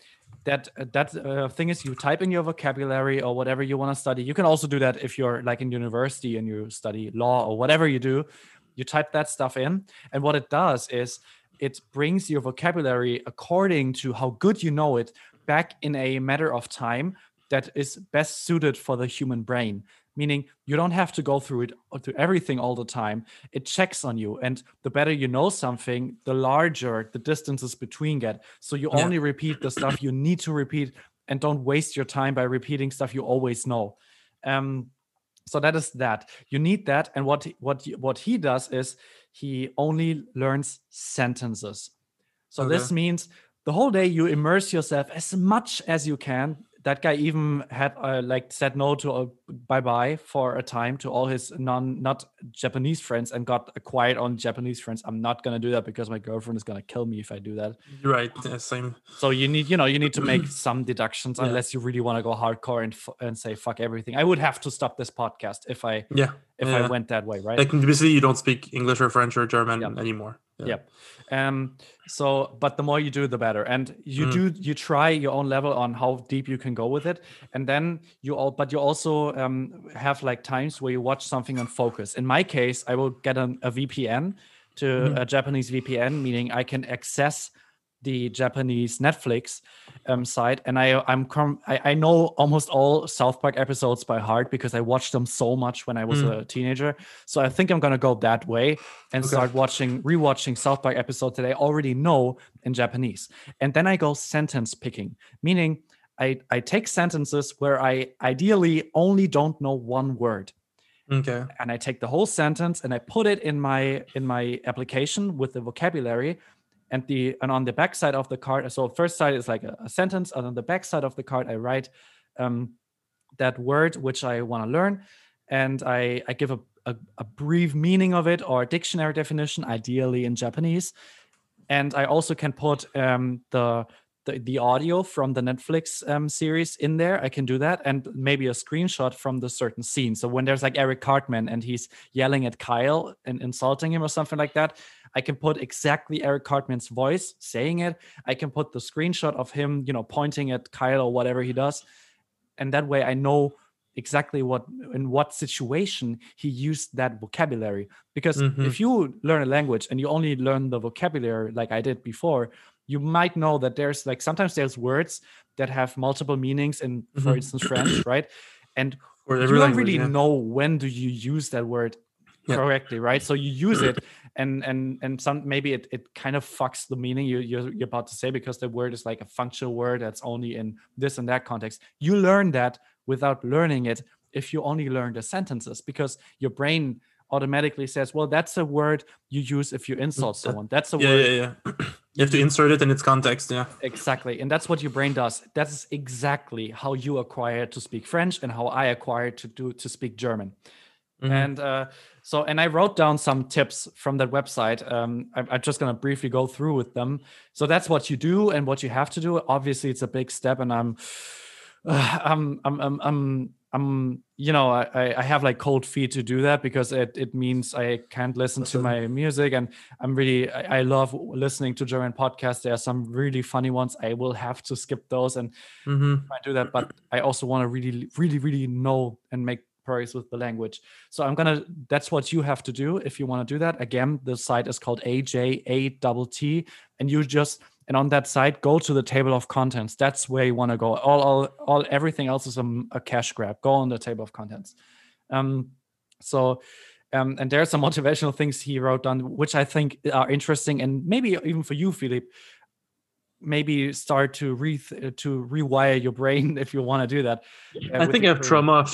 that uh, that uh, thing is you type in your vocabulary or whatever you want to study. You can also do that if you're like in university and you study law or whatever you do. You type that stuff in and what it does is it brings your vocabulary according to how good you know it back in a matter of time that is best suited for the human brain meaning you don't have to go through it uh, through everything all the time. It checks on you and the better you know something the larger the distances between get. So you
Yeah.
only repeat the stuff you need to repeat and don't waste your time by repeating stuff you always know. Um so that is that. You need that and what what what he does is he only learns sentences. So this means the whole day you immerse yourself as much as you can that guy even had uh, like said no to a bye bye for a time to all his non not Japanese friends and got acquired on Japanese friends. I'm not gonna do that because my girlfriend is gonna kill me if I do that.
Right. Yeah, same.
So you need you know you need to make <clears throat> some deductions
Yeah.
unless you really want to go hardcore and f- and say fuck everything. I would have to stop this podcast if I
Yeah.
if
yeah.
I went that way, right?
Like basically, you don't speak English or French or German
Yep.
Anymore.
Yep. Um. So, but the more you do, the better. And you
Mm.
do you try your own level on how deep you can go with it, and then you all. But you also um have like times where you watch something on focus. In my case, I will get an, a VPN to
Mhm.
a Japanese VPN, meaning I can access the Japanese Netflix um, site, and I I'm com- I, I know almost all South Park episodes by heart because I watched them so much when I was
Mm.
a teenager. So I think I'm gonna go that way and
Okay.
start watching rewatching South Park episodes that I already know in Japanese, and then I go sentence picking, meaning I I take sentences where I ideally only don't know one word
Okay.
and I take the whole sentence and I put it in my in my application with the vocabulary and the and on the back side of the card so first side is like a, a sentence and on the back side of the card I write um, that word which I want to learn and I I give a, a a brief meaning of it or dictionary definition ideally in Japanese. And I also can put um, the, the the audio from the Netflix um, series in there. I can do that, and maybe a screenshot from the certain scene. So when there's like Eric Cartman and he's yelling at Kyle and insulting him or something like that, I can put exactly Eric Cartman's voice saying it. I can put the screenshot of him, you know, pointing at Kyle or whatever he does, and that way I know exactly what in what situation he used that vocabulary because
Mhm.
if you learn a language and you only learn the vocabulary like i did before you might know that there's like sometimes there's words that have multiple meanings in for
Mhm.
instance french <clears throat> right and you don't
language,
really
yeah.
know when do you use that word
Yeah.
correctly right so you use it <clears throat> and and and some maybe it, it kind of fucks the meaning you, you're, you're about to say because the word is like a functional word that's only in this and that context you learn that without learning it if you only learn the sentences because your brain automatically says well that's a word you use if you insult someone that's a
Yeah,
word. <clears throat>
you have to insert it in its context. Yeah.
Exactly. And that's what your brain does. That is exactly how you acquired to speak French and how I acquired to do to speak German.
Mhm.
And uh, so, and I wrote down some tips from that website. Um, I'm, I'm just going to briefly go through with them. So that's what you do and what you have to do. Obviously, it's a big step, and I'm, <sighs> I'm, I'm, I'm, I'm, I'm you know, I, I- have like cold feet to do that because it, it means I can't listen to my music, and I'm really, I, I love listening to German podcasts. There are some really funny ones. I will have to skip those and
Mhm.
I do that, but I also want to really, really, really know and make progress with the language. So I'm gonna. That's what you have to do if you want to do that. Again, the site is called AJA and you just and on that site go to the table of contents. That's where you want to go. All, all, all, everything else is a, a cash grab. Go on the table of contents. Um, so. Um, and there are some <laughs> motivational things he wrote down, which I think are interesting, and maybe even for you, Philip, maybe start to re to rewire your brain <laughs> if you want to do that. uh,
I think I have trauma.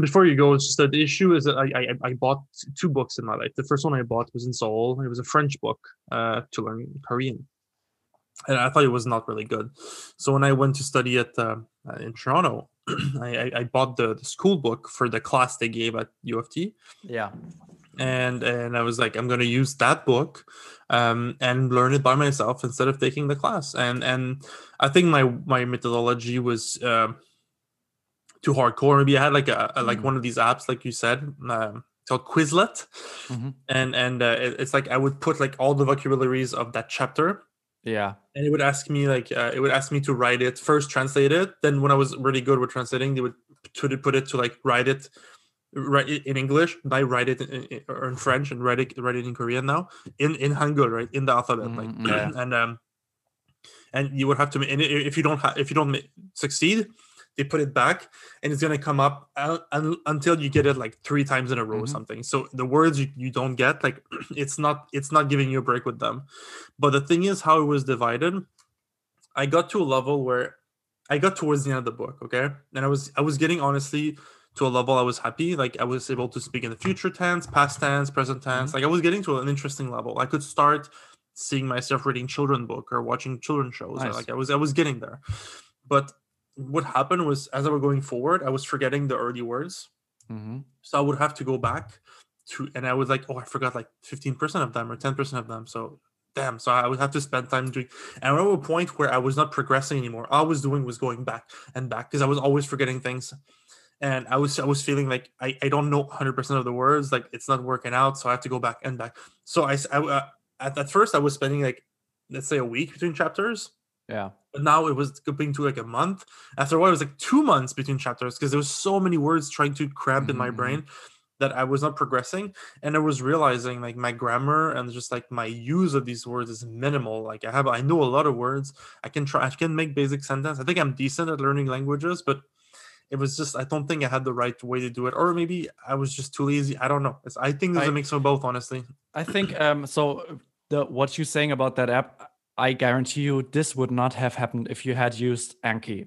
Before you go, it's just that the issue is that I, I I bought two books in my life. The first one I bought was in Seoul. It was a French book uh, to learn Korean, and I thought it was not really good. So when I went to study at uh, uh, in Toronto, <clears throat> I, I, bought the, the school book for the class they gave at U of T,
Yeah,
and and I was like, I'm gonna use that book, um, and learn it by myself instead of taking the class. And and I think my my methodology was um, too hardcore. Maybe I had like a, a like
Mm.
one of these apps, like you said, um, called Quizlet,
Mhm.
and and uh, it- it's like I would put like all the vocabularies of that chapter.
Yeah,
And it would ask me like uh, it would ask me to write it first, translate it. Then when I was really good with translating, they would put it put it to like write it write it in English. I write it in, in, or in French and write it write it in Korean now in in Hangul, right in the alphabet, like
Mm, yeah.
and um and you would have to and if you don't have if you don't succeed, they put it back and it's gonna come up un- un- until you get it like three times in a row or
Mhm.
something. So the words you, you don't get like <clears throat> it's not it's not giving you a break with them. But the thing is how it was divided. I got to a level where I got towards the end of the book, okay, and I was I was getting honestly to a level I was happy. Like I was able to speak in the future tense, past tense, present tense. Like I was getting to an interesting level. I could start seeing myself reading children book or watching children shows. or,
Nice.
Like I was I was getting there, but what happened was as I was going forward, I was forgetting the early words.
hmm
So I would have to go back to, and I was like, oh, I forgot like 15% of them or 10% of them. So damn. So I would have to spend time doing, and I remember a point where I was not progressing anymore. All I was doing was going back and back because I was always forgetting things. And I was, I was feeling like I, I don't know 100% of the words, like it's not working out. So I have to go back and back. So I, uh, at, at first I was spending like, let's say a week between chapters
Yeah.
but now it was going to like a month. After a while, it was like two months between chapters because there was so many words trying to cramp in my brain that I was not progressing. And I was realizing like my grammar and just like my use of these words is minimal. Like I have, I know a lot of words. I can try, I can make basic sentence. I think I'm decent at learning languages, but it was just I don't think I had the right way to do it, or maybe I was just too lazy. I don't know. It's, I think there's
I-
a mix of both, honestly.
I think um so the what you're saying about that app, I guarantee you this would not have happened if you had used Anki,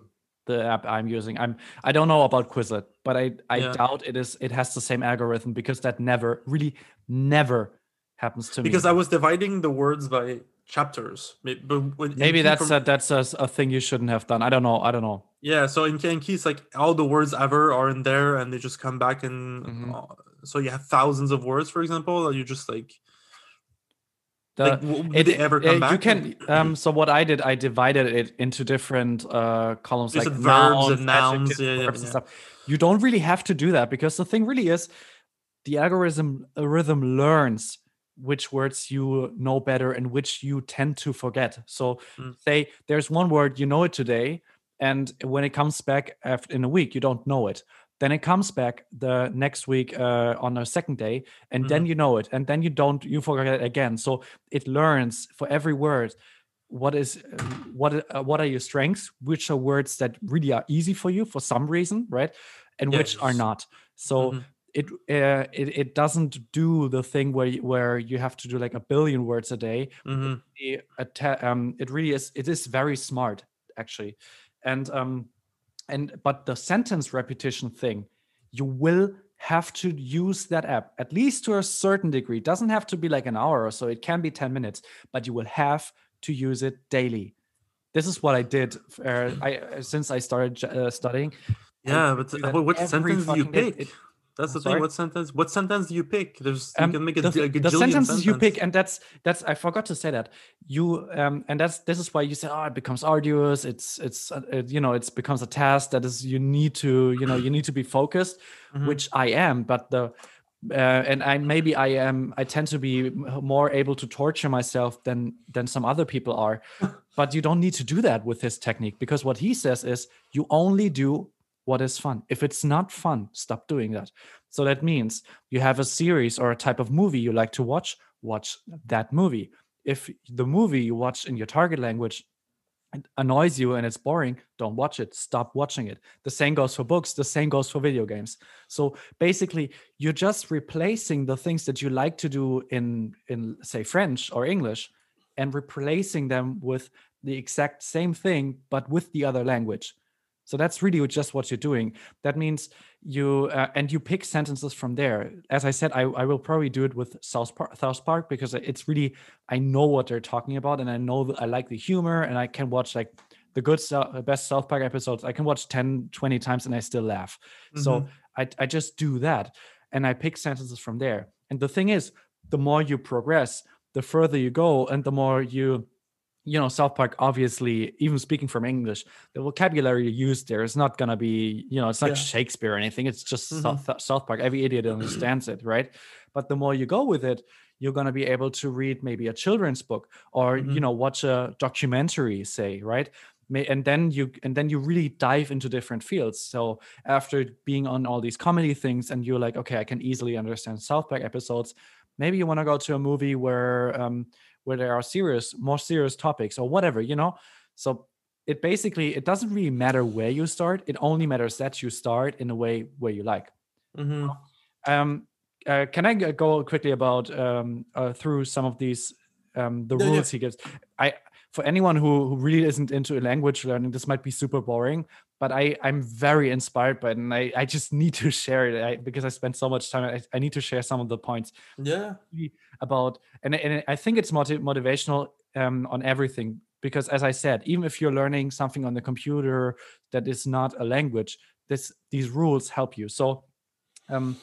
the app I'm using. I'm I don't know about Quizlet, but I I
Yeah.
doubt it is it has the same algorithm because that never really never happens to
Because
me.
Because I was dividing the words by chapters. May- But when- in
Maybe that's
from-
a, that's a, a thing you shouldn't have done. I don't know. I don't know.
Yeah, so in Ken Keys, like all the words ever are in there, and they just come back, and
Mhm.
uh, so you have thousands of words, for example. Or you just like, like
it-
they ever
uh,
come back?
You can. Um. So what I did, I divided it into different uh columns,
You
like
verbs and
nouns,
nouns,
adjectives,
yeah, yeah,
and stuff. You don't really have to do that because the thing really is, the algorithm algorithm learns which words you know better and which you tend to forget. So
Mm.
say there's one word you know it today, and when it comes back after in a week, you don't know it. Then it comes back the next week uh, on a second day, and then you know it, and then you don't, you forget it again. So it learns for every word what is uh, what uh, what are your strengths, which are words that really are easy for you for some reason, right, and which are not. So
Mhm.
it, uh, it it doesn't do the thing where you, where you have to do like a billion words a day
Mhm.
the atta- um, it really is it is very smart actually and um and but the sentence repetition thing you will have to use that app at least to a certain degree. It doesn't have to be like an hour or so it can be 10 minutes but you will have to use it daily. This is what i did uh, i since i started uh, studying.
Yeah, but what, sentence do you pick?
It-
That's the
I'm
thing.
sorry?
What sentence? What sentence do you pick? There's you
um,
can make a,
the,
a
the sentences you pick and that's that's i forgot to say that you um and that's this is why you say oh it becomes arduous it's it's uh, it, you know it's becomes a task that is you need to you know you need to be focused
Mhm.
which i am but the uh, and i maybe i am i tend to be more able to torture myself than than some other people are <laughs> but you don't need to do that with this technique because what he says is you only do what is fun if it's not fun stop doing that so that means you have a series or a type of movie you like to watch, watch that movie. If the movie you watch in your target language annoys you and it's boring, don't watch it. Stop watching it. The same goes for books, the same goes for video games. So basically, you're just replacing the things that you like to do in in say French or English and replacing them with the exact same thing but with the other language. So that's really just what you're doing. That means you uh, and you pick sentences from there. As I said, I, I will probably do it with South Park, South Park because it's really I know what they're talking about and I know that I like the humor and I can watch like the good uh, best South Park episodes. I can watch 10, 20 times and I still laugh. So I I just do that and I pick sentences from there. And the thing is, the more you progress, the further you go and the more you you know south park obviously even speaking from english the vocabulary used there is not going to be you know it's not
Yeah.
shakespeare or anything it's just
Mhm.
south, south park every idiot <clears throat> understands it right but the more you go with it you're going to be able to read maybe a children's book or you
Mhm.
know watch a documentary say right and then you and then you really dive into different fields so after being on all these comedy things and you're like okay i can easily understand south park episodes maybe you want to go to a movie where um where there are serious more serious topics or whatever you know so it basically it doesn't really matter where you start it only matters that you start in a way where you like
Mhm.
um uh, can I go quickly about um uh, through some of these um the
yeah.
rules he gives i for anyone who, who really isn't into language learning this might be super boring but i i'm very inspired by it and i i just need to <laughs> share it I, because i spent so much time I, I need to share some of the points
Yeah.
about and, and i think it's motiv- motivational um, on everything because as i said even if you're learning something on the computer that is not a language this these rules help you so um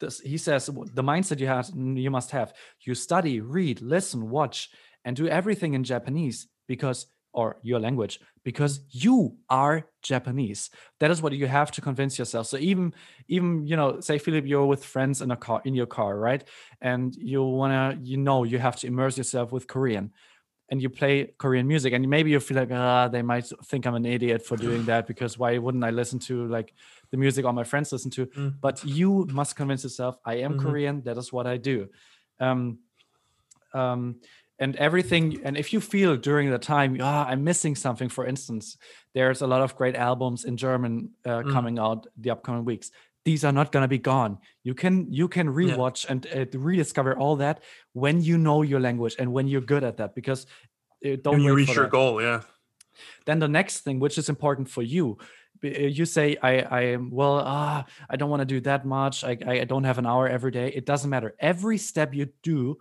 this, he says the mindset you have you must have you study read listen watch and do everything in japanese because or your language because you are japanese that is what you have to convince yourself so even even you know say philip you're with friends in a car in your car right and you want to you know you have to immerse yourself with korean and you play Korean music, and maybe you feel like, ah, they might think I'm an idiot for doing that because why wouldn't I listen to like the music all my friends listen to?
Mm.
But you must convince yourself, I am
Mhm.
Korean. That is what I do. Um, um, and everything. And if you feel during the time, ah, I'm missing something. For instance, there's a lot of great albums in German uh,
Mm.
coming out the upcoming weeks. These are not going to be gone. You can you can rewatch and uh, rediscover all that when you know your language and when you're good at that. Because uh, don't
when you reach your
that
goal, yeah.
then the next thing which is important for you uh, you say i i am well ah i don't want to do that much I, I don't have an hour every day it doesn't matter every step you do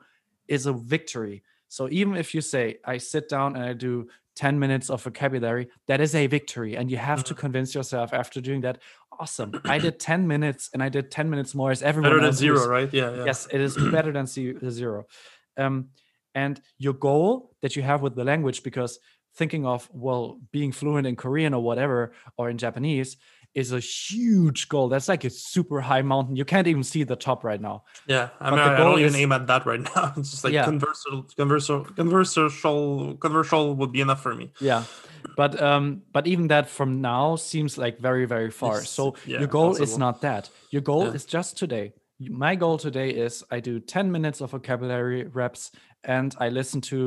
is a victory so even if you say i sit down and i do 10 minutes of vocabulary that is a victory and you have to convince yourself after doing that awesome i <clears throat> did 10 minutes and i did 10 minutes more as everyone
Better than zero, right? Yeah, yeah.
yes it is <clears throat> better than zero um, and your goal that you have with the language because thinking of well being fluent in korean or whatever or in japanese is a huge goal. That's like a super high mountain. You can't even see the top right now.
Yeah, I
But
mean, I, don't even
is-
aim at that right now. <laughs> It's just like
Yeah.
conversal, conversal, conversal, conversal would be enough for me.
yeah but um but even that from now seems like very very far.
It's-
so
yeah,
your goal is not that. Your goal
Yeah.
is just today. My goal today is i do 10 minutes of vocabulary reps and i listen to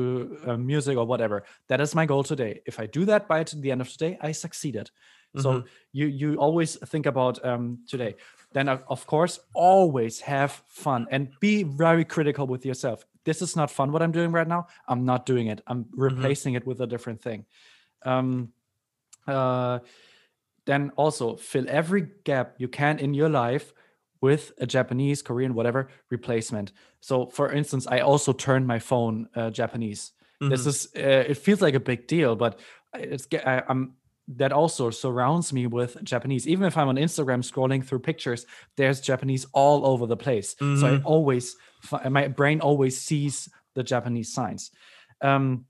uh, music or whatever. That is my goal today. If i do that by the end of today i succeeded so
Mhm.
you you always think about um today. Then of of course always have fun and be very critical with yourself. This is not fun what i'm doing right now. I'm not doing it. I'm replacing it with a different thing. Um uh then also fill every gap you can in your life with a japanese korean whatever replacement. So for instance i also turned my phone uh, japanese. This
Mhm.
is uh, it feels like a big deal but it's I, i'm that also surrounds me with japanese. Even if i'm on instagram scrolling through pictures there's japanese all over the place. So i
Mhm.
always my brain always sees the japanese signs. Um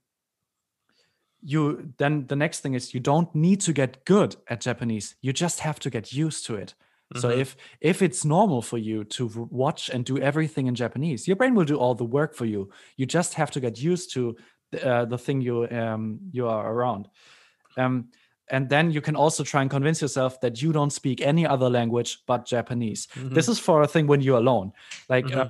you then the next thing is you don't need to get good at japanese. You just have to get used to it. So
Mhm.
if if it's normal for you to watch and do everything in japanese your brain will do all the work for you. You just have to get used to the, uh, the thing you um you are around. Um and then you can also try and convince yourself that you don't speak any other language but japanese. This is for a thing when you're alone. Like uh,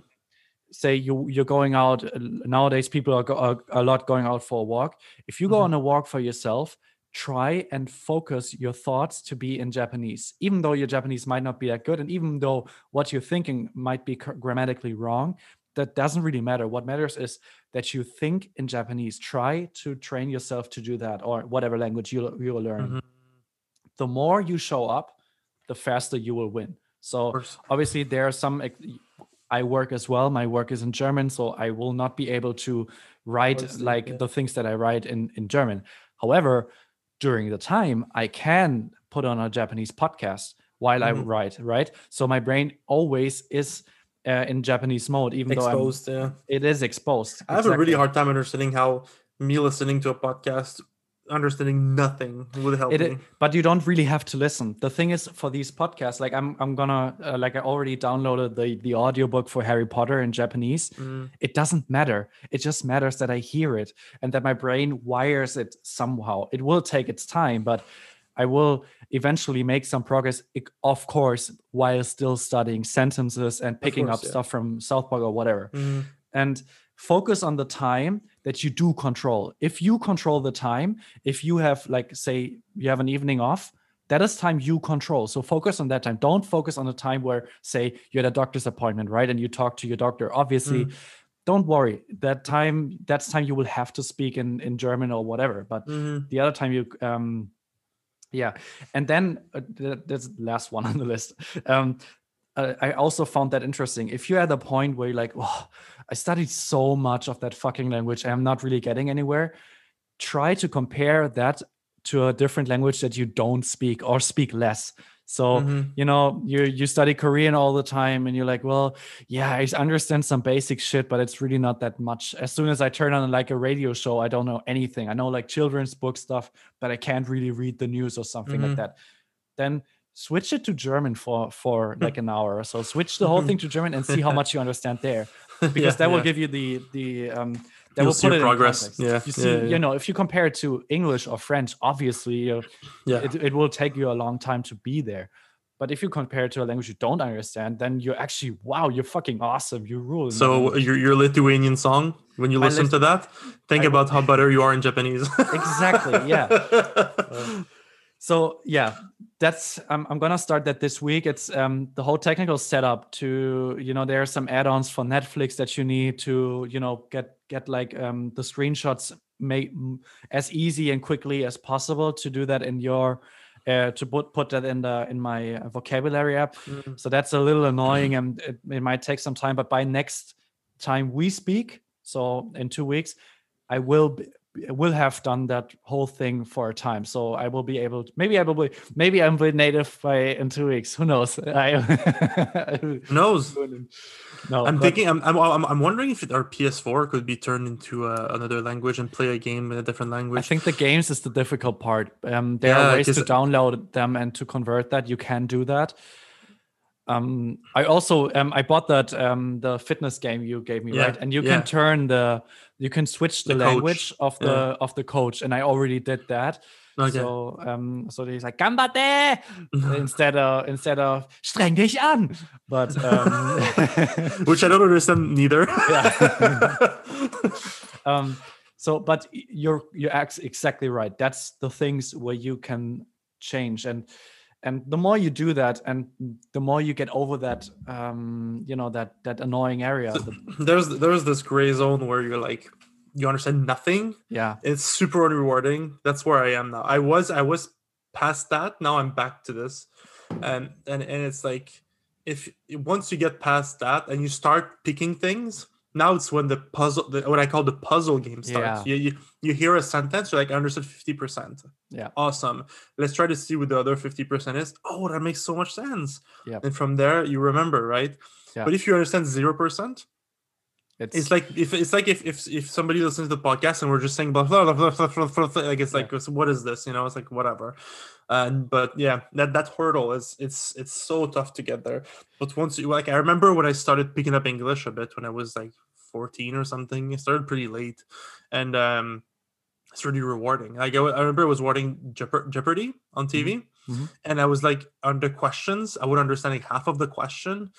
say you you're going out uh, nowadays people are, go, are a lot going out for a walk. If you go
Mhm.
on a walk for yourself try and focus your thoughts to be in japanese even though your japanese might not be that good and even though what you're thinking might be gr- grammatically wrong that doesn't really matter. What matters is that you think in japanese. Try to train yourself to do that or whatever language you you will learn.
Mhm.
the more you show up the faster you will win. So obviously there are some i work as well. My work is in german so i will not be able to write
Obviously,
like
yeah.
the things that i write in in german. However during the time i can put on a japanese podcast while i
Mhm.
write right? So my brain always is uh, in japanese mode even
Exposed,
though I'm, it is exposed
I have a really hard time understanding how me listening to a podcast, understanding nothing would help
it,
me.
but you don't really have to listen. The thing is for these podcasts like i'm i'm gonna uh, like i already downloaded the the audiobook for harry potter in japanese.
Mm.
it doesn't matter. It just matters that i hear it and that my brain wires it somehow. It will take its time but i will eventually make some progress of course while still studying sentences and picking
course,
up
yeah.
stuff from south park or whatever.
Mm.
and focus on the time that you do control. If you control the time if you have like say you have an evening off that is time you control. So focus on that time. Don't focus on the time where say you had a doctor's appointment right and you talk to your doctor. Obviously don't worry. That time that's time you will have to speak in in german or whatever. But
Mhm.
the other time you um yeah and then uh, th- that's the last one <laughs> on the list um i also found that interesting if you're at a point where you're like oh i studied so much of that fucking language i'm not really getting anywhere try to compare that to a different language that you don't speak or speak less. So
Mhm.
you know you you study Korean all the time, and you're like, well, yeah, I understand some basic shit, but it's really not that much. As soon as I turn on like a radio show, I don't know anything. I know like children's book stuff, but I can't really read the news or something
Mhm.
like that. Then switch it to German for for like an hour or so. Switch the whole thing to German and see how much you understand there, <laughs> because
Yeah,
that will
yeah.
give you the the um. That
You'll
put
your
it
progress. Yeah,
you see,
yeah, yeah.
you know, if you compare it to English or French, obviously, you
Yeah.
it, it will take you a long time to be there. But if you compare it to a language you don't understand, then you're actually wow, you're fucking awesome. You rule.
So your your Lithuanian song, when you listen to that, think
I-
about how better you are in Japanese.
Exactly, yeah. <laughs> so yeah, that's I'm I'm gonna start that this week. It's um the whole technical setup to you know there are some add-ons for Netflix that you need to you know get get like um the screenshots made as easy and quickly as possible to do that in your uh, to put put that in the in my uh, vocabulary app.
Mm.
So that's a little annoying and it, it might take some time. But by next time we speak, so in two weeks, I will be, will have done that whole thing for a time. So I will be able. To, maybe I will be. Maybe I'm with native by in two weeks. Who knows? <laughs> I,
Who knows? <laughs>
no,
I'm
but
thinking. I'm, I'm. I'm wondering if our PS4 could be turned into uh, another language and play a game in a different language.
I think the games is the difficult part. Um, there
Yeah,
are ways to download them and to convert that. You can do that. Um, I also um, I bought that um, the fitness game you gave me
Yeah,
right, and you
yeah.
can turn the you can switch the,
The
language of the
yeah.
of the coach, and I already did that.
Okay.
So um, so he's like gambate <laughs> instead of instead of streng dich an, but um, <laughs>
Which I don't understand neither. <laughs>
um so but you're you're ex- exactly right that's the things where you can change and and the more you do that and the more you get over that um you know that that annoying area the, <laughs>
there's there's this gray zone where you're like you understand nothing.
yeah
It's super unrewarding. That's where I am now. I was I was past that. Now I'm back to this, and and and it's like if once you get past that and you start picking things. Now it's when the puzzle, the, what I call the puzzle game starts.
Yeah.
You, you you hear a sentence, you're like, I understood fifty percent.
Yeah.
awesome. Let's try to see what the other fifty percent is. Oh, that makes so much sense.
yeah
And from there, you remember, right?
Yeah.
But if you understand zero percent,
it's,
it's like if it's like if if, if somebody listens to the podcast and we're just saying blah blah blah blah blah, blah, blah, like it's like so what is this? You know it's like whatever. And but yeah that that hurdle is it's it's so tough to get there. But once you like i remember when i started picking up english a bit when i was like 14 or something i started pretty late. And um it's really rewarding. Like i, I remember I was watching Jeopar- jeopardy on tv
Mhm.
and i was like under questions. I would understand like half of the question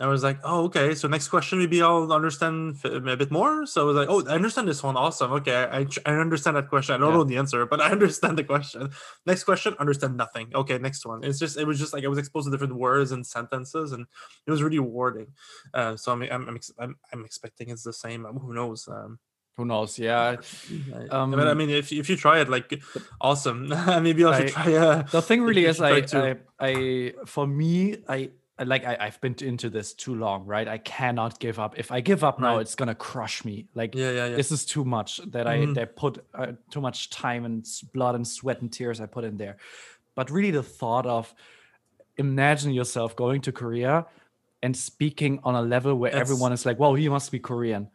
I was like, oh, okay. So next question, maybe I'll understand a bit more. So I was like, oh, I understand this one. Awesome. Okay, I, I understand that question. I don't
Yeah.
know the answer, but I <laughs> understand the question. Next question, understand nothing. Okay, next one. It's just, it was just like I was exposed to different words and sentences, and it was really rewarding. Uh, so I'm, I'm, I'm, I'm, I'm expecting it's the same. Um, Who knows? Um,
who knows yeah
I- <laughs> but I
Um,
mean, if if you try it, like, awesome. <laughs> maybe I should
I-
try. Uh,
the thing really is I. I i for me I- like I, I've been into this too long, right? I cannot give up. If I give up now,
Right.
it's gonna crush me. Like
yeah, yeah, yeah.
this is too much that I
Mhm.
that put uh, too much time and blood and sweat and tears I put in there. But really, the thought of imagine yourself going to Korea and speaking on a level where
That's-
everyone is like, "Whoa, he must be Korean."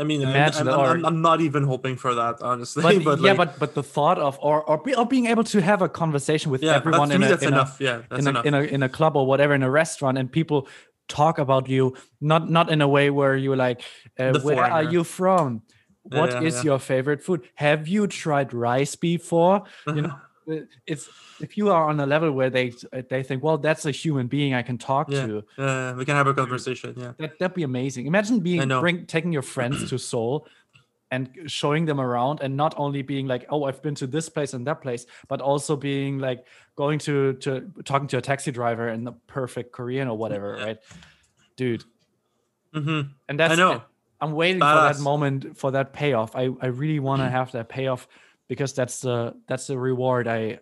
I mean, I'm,
imagine
I'm, I'm,
or-
I'm not even hoping for that, honestly.
But, <laughs>
But,
yeah,
like,
but but the thought of or or, be, or being able to have a conversation with
yeah,
everyone in a, in a-
yeah,
in a, in a in a club or whatever in a restaurant and people talk about you not not in a way where you're like uh, where are you from? What is
yeah, yeah.
your favorite food? Have you tried rice before? You know it's if you are on a level where they uh, they think well that's a human being i can talk
Yeah.
to
Yeah, we can have a conversation. Yeah.
that, that'd be amazing imagine being bring taking your friends to seoul and showing them around and not only being like oh i've been to this place and that place but also being like going to to talking to a taxi driver in the perfect korean or whatever
Yeah.
right dude
Mm-hmm.
and that's I
know.
i'm waiting for that moment for that payoff i i really want <clears throat> to have that payoff because that's the that's the reward i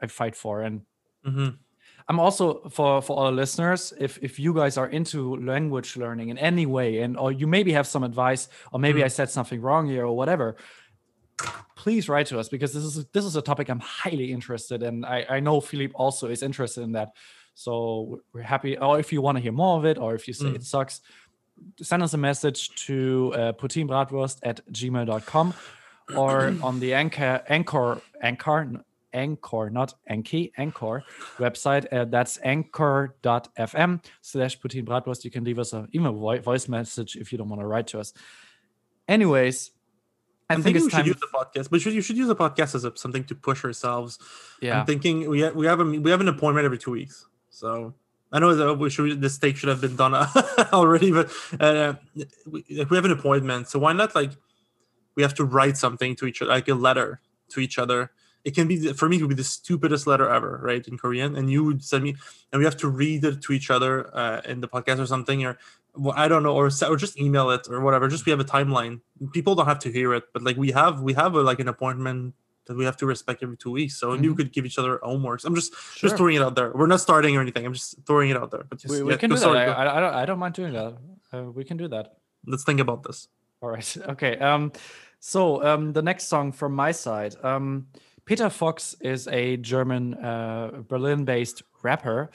i fight for and
hmm
I'm also for for all listeners, if if you guys are into language learning in any way, and or you maybe have some advice, or maybe
Mm.
I said something wrong here or whatever, please write to us because this is this is a topic I'm highly interested in. I, I know Philippe also is interested in that. So we're happy. Or if you want to hear more of it, or if you say
Mm.
it sucks, send us a message to uh, poutinebratwurst at gmail.com or <clears throat> on the anchor anchor anchor anchor not anki anchor website uh, that's anchor.fm slash poutinebratwurst you can leave us a even a voice message if you don't want to write to us. Anyways i
I'm
think
thinking
it's
we should use the podcast, but should, you should use the podcast as a, something to push ourselves.
yeah.
I'm thinking we have, we have a we have an appointment every two weeks, so I know that we should this take should have been done <laughs> already, but uh, we, we have an appointment, so why not like we have to write something to each other, like a letter to each other. It can be for me, it would be the stupidest letter ever, right, in Korean, and you would send me, and we have to read it to each other uh, in the podcast or something, or well, I don't know, or or just email it or whatever. Just we have a timeline. People don't have to hear it, but like we have we have a, like an appointment that we have to respect every two weeks. So you
Mhm.
could give each other homeworks. I'm just
Sure.
just throwing it out there. We're not starting or anything. I'm just throwing it out there. But just,
we, we
yeah,
can do that
sorry,
I, I don't, I don't mind doing that uh, we can do that
Let's think about this.
All right. <laughs> Okay. Um, so um, the next song from my side, um, Peter Fox is a German, uh, Berlin-based rapper.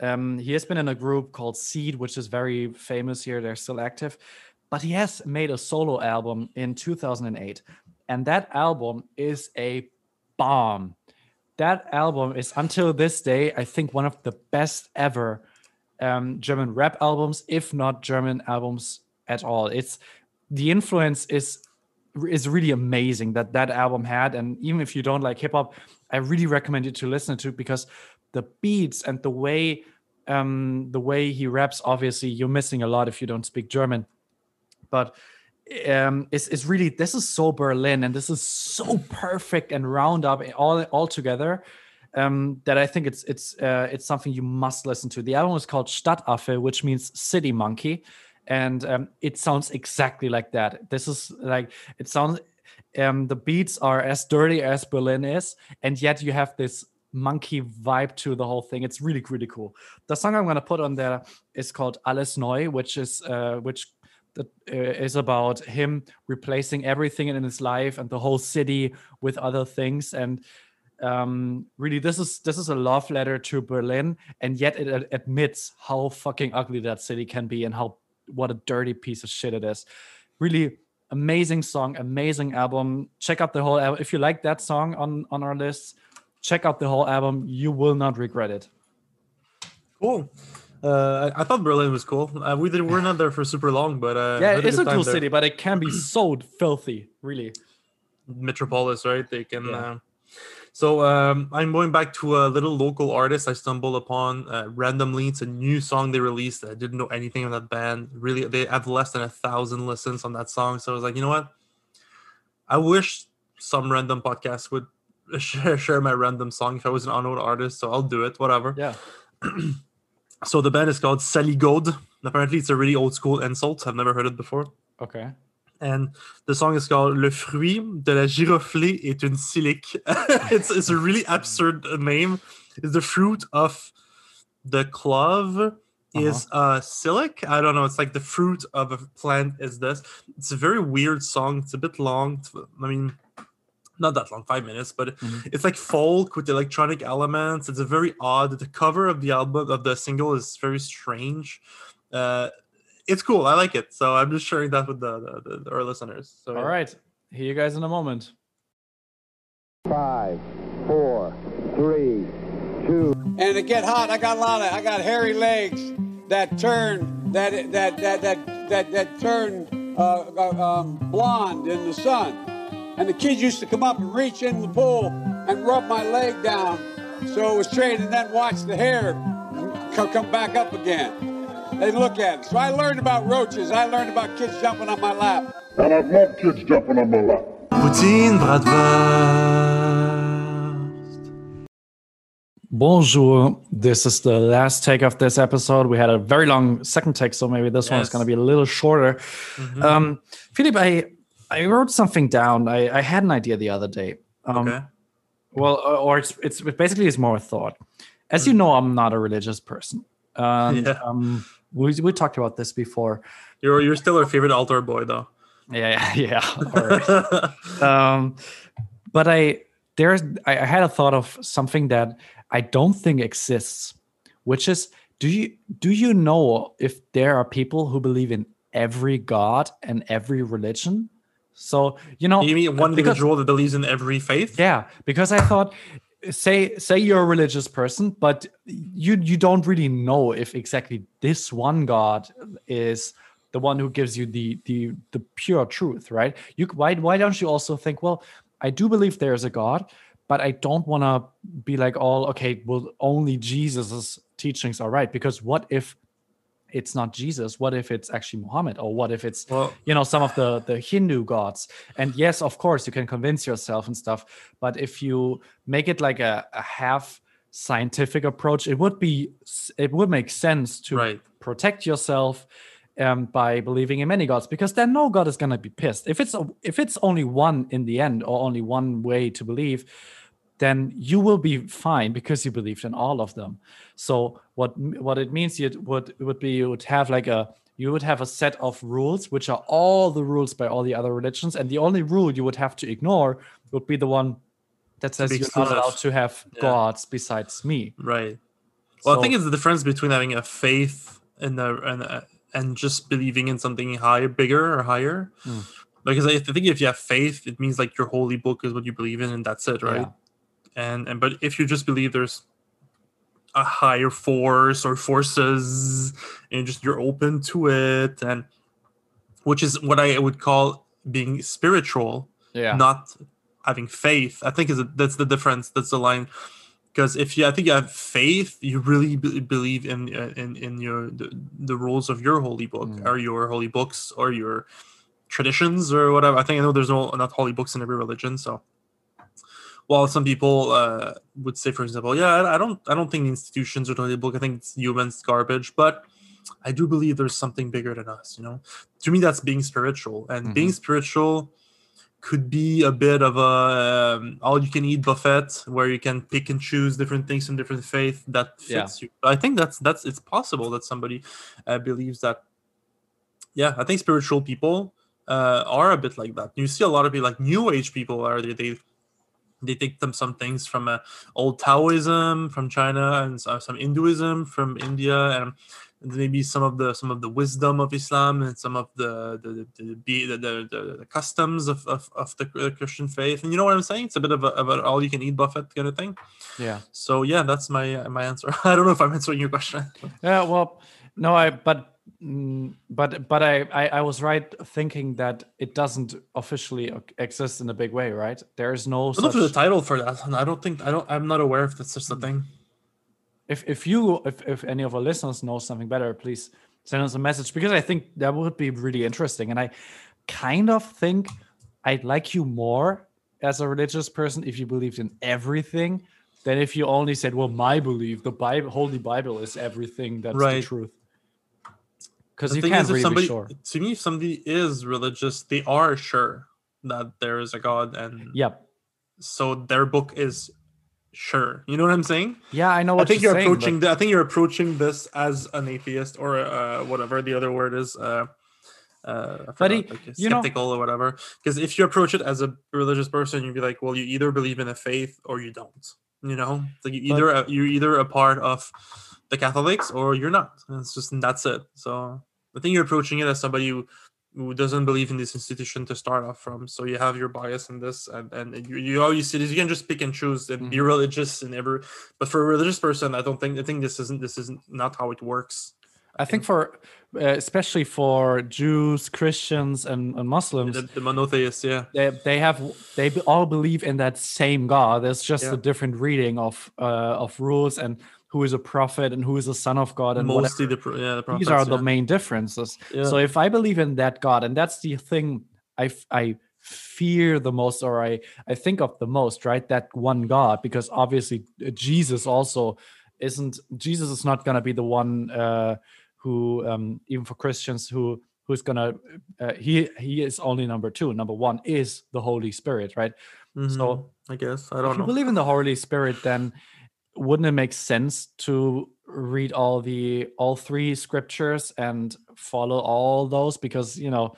Um, he has been in a group called Seeed, which is very famous here. They're still active, but he has made a solo album in 2008, and that album is a bomb. That album is until this day, I think, one of the best ever um, German rap albums, if not German albums at all. It's the influence is is really amazing that that album had, and even if you don't like hip hop, I really recommend you to listen to it because the beats and the way um, the way he raps, obviously, you're missing a lot if you don't speak German, but um it's, it's really this is so berlin and this is so perfect and round up all all together um that i think it's it's uh it's something you must listen to. The album is called stadtaffe which means city monkey and um it sounds exactly like that. This is like it sounds um the beats are as dirty as berlin is and yet you have this monkey vibe to the whole thing. It's really really cool. The song i'm going to put on there is called alles neu which is uh which that uh, is about him replacing everything in his life and the whole city with other things. And um really this is this is a love letter to berlin and yet it admits how fucking ugly that city can be and how what a dirty piece of shit it is really amazing song amazing album check out the whole album if you like that song on on our list check out the whole album you will not regret it
Cool. Uh, I, thought Berlin was cool. Uh, we did, we're not there for super long, but uh,
yeah it is a cool
there.
city but it can be so filthy really
Metropolis, right? They can.
Yeah.
So um, I'm going back to a little local artist I stumbled upon uh, randomly. It's a new song they released. I didn't know anything of that band. Really, they have less than a thousand listens on that song. So I was like, you know what? I wish some random podcast would <laughs> share, share my random song if I was an unknown artist. So I'll do it. Whatever.
yeah <clears throat>
So the band is called Saligode. Apparently, it's a really old school insult. I've never heard it before.
okay
And the song is called Le fruit de la giroflée est une silique. <laughs> it's, it's a really absurd name. It's the fruit of the clove is uh silic. I don't know. It's like the fruit of a plant is this. It's a very weird song. It's a bit long. I mean, not that long, five minutes, but
Mhm.
it's like folk with electronic elements. It's a very odd. The cover of the album of the single is very strange. Uh, it's cool. I like it. So I'm just sharing that with the, the, the our listeners. So
all right hear you guys in a moment
Five, four, three, two.
And to get hot, I got a lot of, I got hairy legs that turn, that that that that that that turn uh, uh, um, blonde in the sun. And the kids used to come up and reach in the pool and rub my leg down, so it was straight, and then watch the hair come, come back up again. They look at it. So I learned about roaches. I learned about kids jumping on my lap.
And I love kids jumping on my lap.
Poutine bratwurst.
Bonjour. This is the last take of this episode. We had a very long second take, so maybe this one is going to be a little shorter. Um, Philip, I I wrote something down. I, I had an idea the other day. Um,
Okay.
Well, uh, or it's it's it basically it's more a thought. As you know, I'm not a religious person. And, <laughs>
Yeah.
um, we we talked about this before.
You're you're still our favorite altar boy though.
Yeah, yeah. right. <laughs> um, but I there's I, I had a thought of something that I don't think exists, which is do you do you know if there are people who believe in every god and every religion? So you know,
you mean one
because-
individual that believes in every faith?
yeah, because I thought say say you're a religious person, but you you don't really know if exactly this one God is the one who gives you the the the pure truth, right? You why why don't you also think, well, I do believe there is a God, but I don't want to be like all okay, well, only Jesus's teachings are right because what if it's not Jesus? What if it's actually Muhammad? Or what if it's
Well,
you know some of the the hindu gods and yes of course you can convince yourself and stuff but if you make it like a, a half scientific approach it would be it would make sense to
Right.
protect yourself um, by believing in many gods because then no god is going to be pissed if it's a, if it's only one in the end or only one way to believe then you will be fine because you believed in all of them. So what what it means you would would be you would have like a you would have a set of rules which are all the rules by all the other religions, and the only rule you would have to ignore would be the one that says you're not allowed to have
Yeah.
gods besides me.
Right. Well, I think it's the difference between having a faith and a, and a, and just believing in something higher, bigger or higher.
Hmm.
Because I think if you have faith, it means like your holy book is what you believe in, and that's it, right?
Yeah.
And and but if you just believe there's a higher force or forces, and just you're open to it, and which is what I would call being spiritual
Yeah.
not having faith. I think is a, that's the difference. That's the line. Because if you, I think you have faith, you really be- believe in uh, in in your the, the rules of your holy book
Mm.
or your holy books or your traditions or whatever. I think I know there's no not holy books in every religion. So, while some people uh, would say, for example, yeah, I, don't I don't think the institutions are totally book. I think it's humans garbage, but I do believe there's something bigger than us. You know, to me, that's being spiritual, and being spiritual could be a bit of a um, all-you-can-eat buffet where you can pick and choose different things from different faith that
Yeah.
fits you. I think that's that's it's possible that somebody uh, believes that. Yeah, I think spiritual people uh, are a bit like that. You see a lot of people like New Age people are they they, they take them some things from uh, old Taoism from China and so- some Hinduism from India and maybe some of the some of the wisdom of Islam and some of the the the, the, the, the, the customs of, of, of the uh, Christian faith. And you know what I'm saying? It's a bit of a, of an all you can eat buffet kind of thing.
Yeah.
So yeah, that's my uh, my answer. <laughs> I don't know if I'm answering your question.
Yeah, well, no, I but Mm, but but I, I I was right thinking that it doesn't officially exist in a big way, right? There is no
I don't
such.
for the title for that. I don't think I don't. I'm not aware if that's just a thing.
if if you if if any of our listeners know something better, please send us a message because I think that would be really interesting, and I kind of think I'd like you more as a religious person if you believed in everything than if you only said, "Well, my belief, the Bible, Holy Bible, is everything that's
Right.
the truth." Because you can't
is,
really
somebody
be sure.
to me, if somebody is religious, they are sure that there is a God, and
Yep.
so their book is sure. You know what I'm saying?
Yeah, I know
I think you're
saying, but-
approaching. The, I think you're approaching this as an atheist or uh, whatever the other word is. Uh, uh,
But he-
like
you know-
skeptical or whatever. Because if you approach it as a religious person, you'd be like, well, you either believe in a faith or you don't. You know, like you either uh, you're either a part of the Catholics or you're not. And it's just that's it. So I think you're approaching it as somebody who, who doesn't believe in this institution to start off from. So you have your bias in this, and and you, you all you see this. you can just pick and choose and
Mm-hmm.
be religious and ever. But for a religious person, I don't think I think this isn't this isn't not how it works.
I think for uh, especially for Jews, Christians, and, and Muslims,
The, the monotheists, yeah.
they, they have they all believe in that same God. There's just
Yeah.
a different reading of uh, of rules and who is a prophet and who is a son of God and
Mostly
whatever.
the yeah the
These
prophets,
are the main differences.
Yeah.
So if I believe in that God, and that's the thing I I fear the most, or I I think of the most, right? That one God, because obviously uh, Jesus also isn't. Jesus is not gonna be the one uh, who, um, even for Christians, who who's gonna. Uh, he he is only number two. Number one is the Holy Spirit, right?
Mhm,
So
I guess I don't
you
know.
You believe in the Holy Spirit, then wouldn't it make sense to read all the all three scriptures and follow all those? Because you know,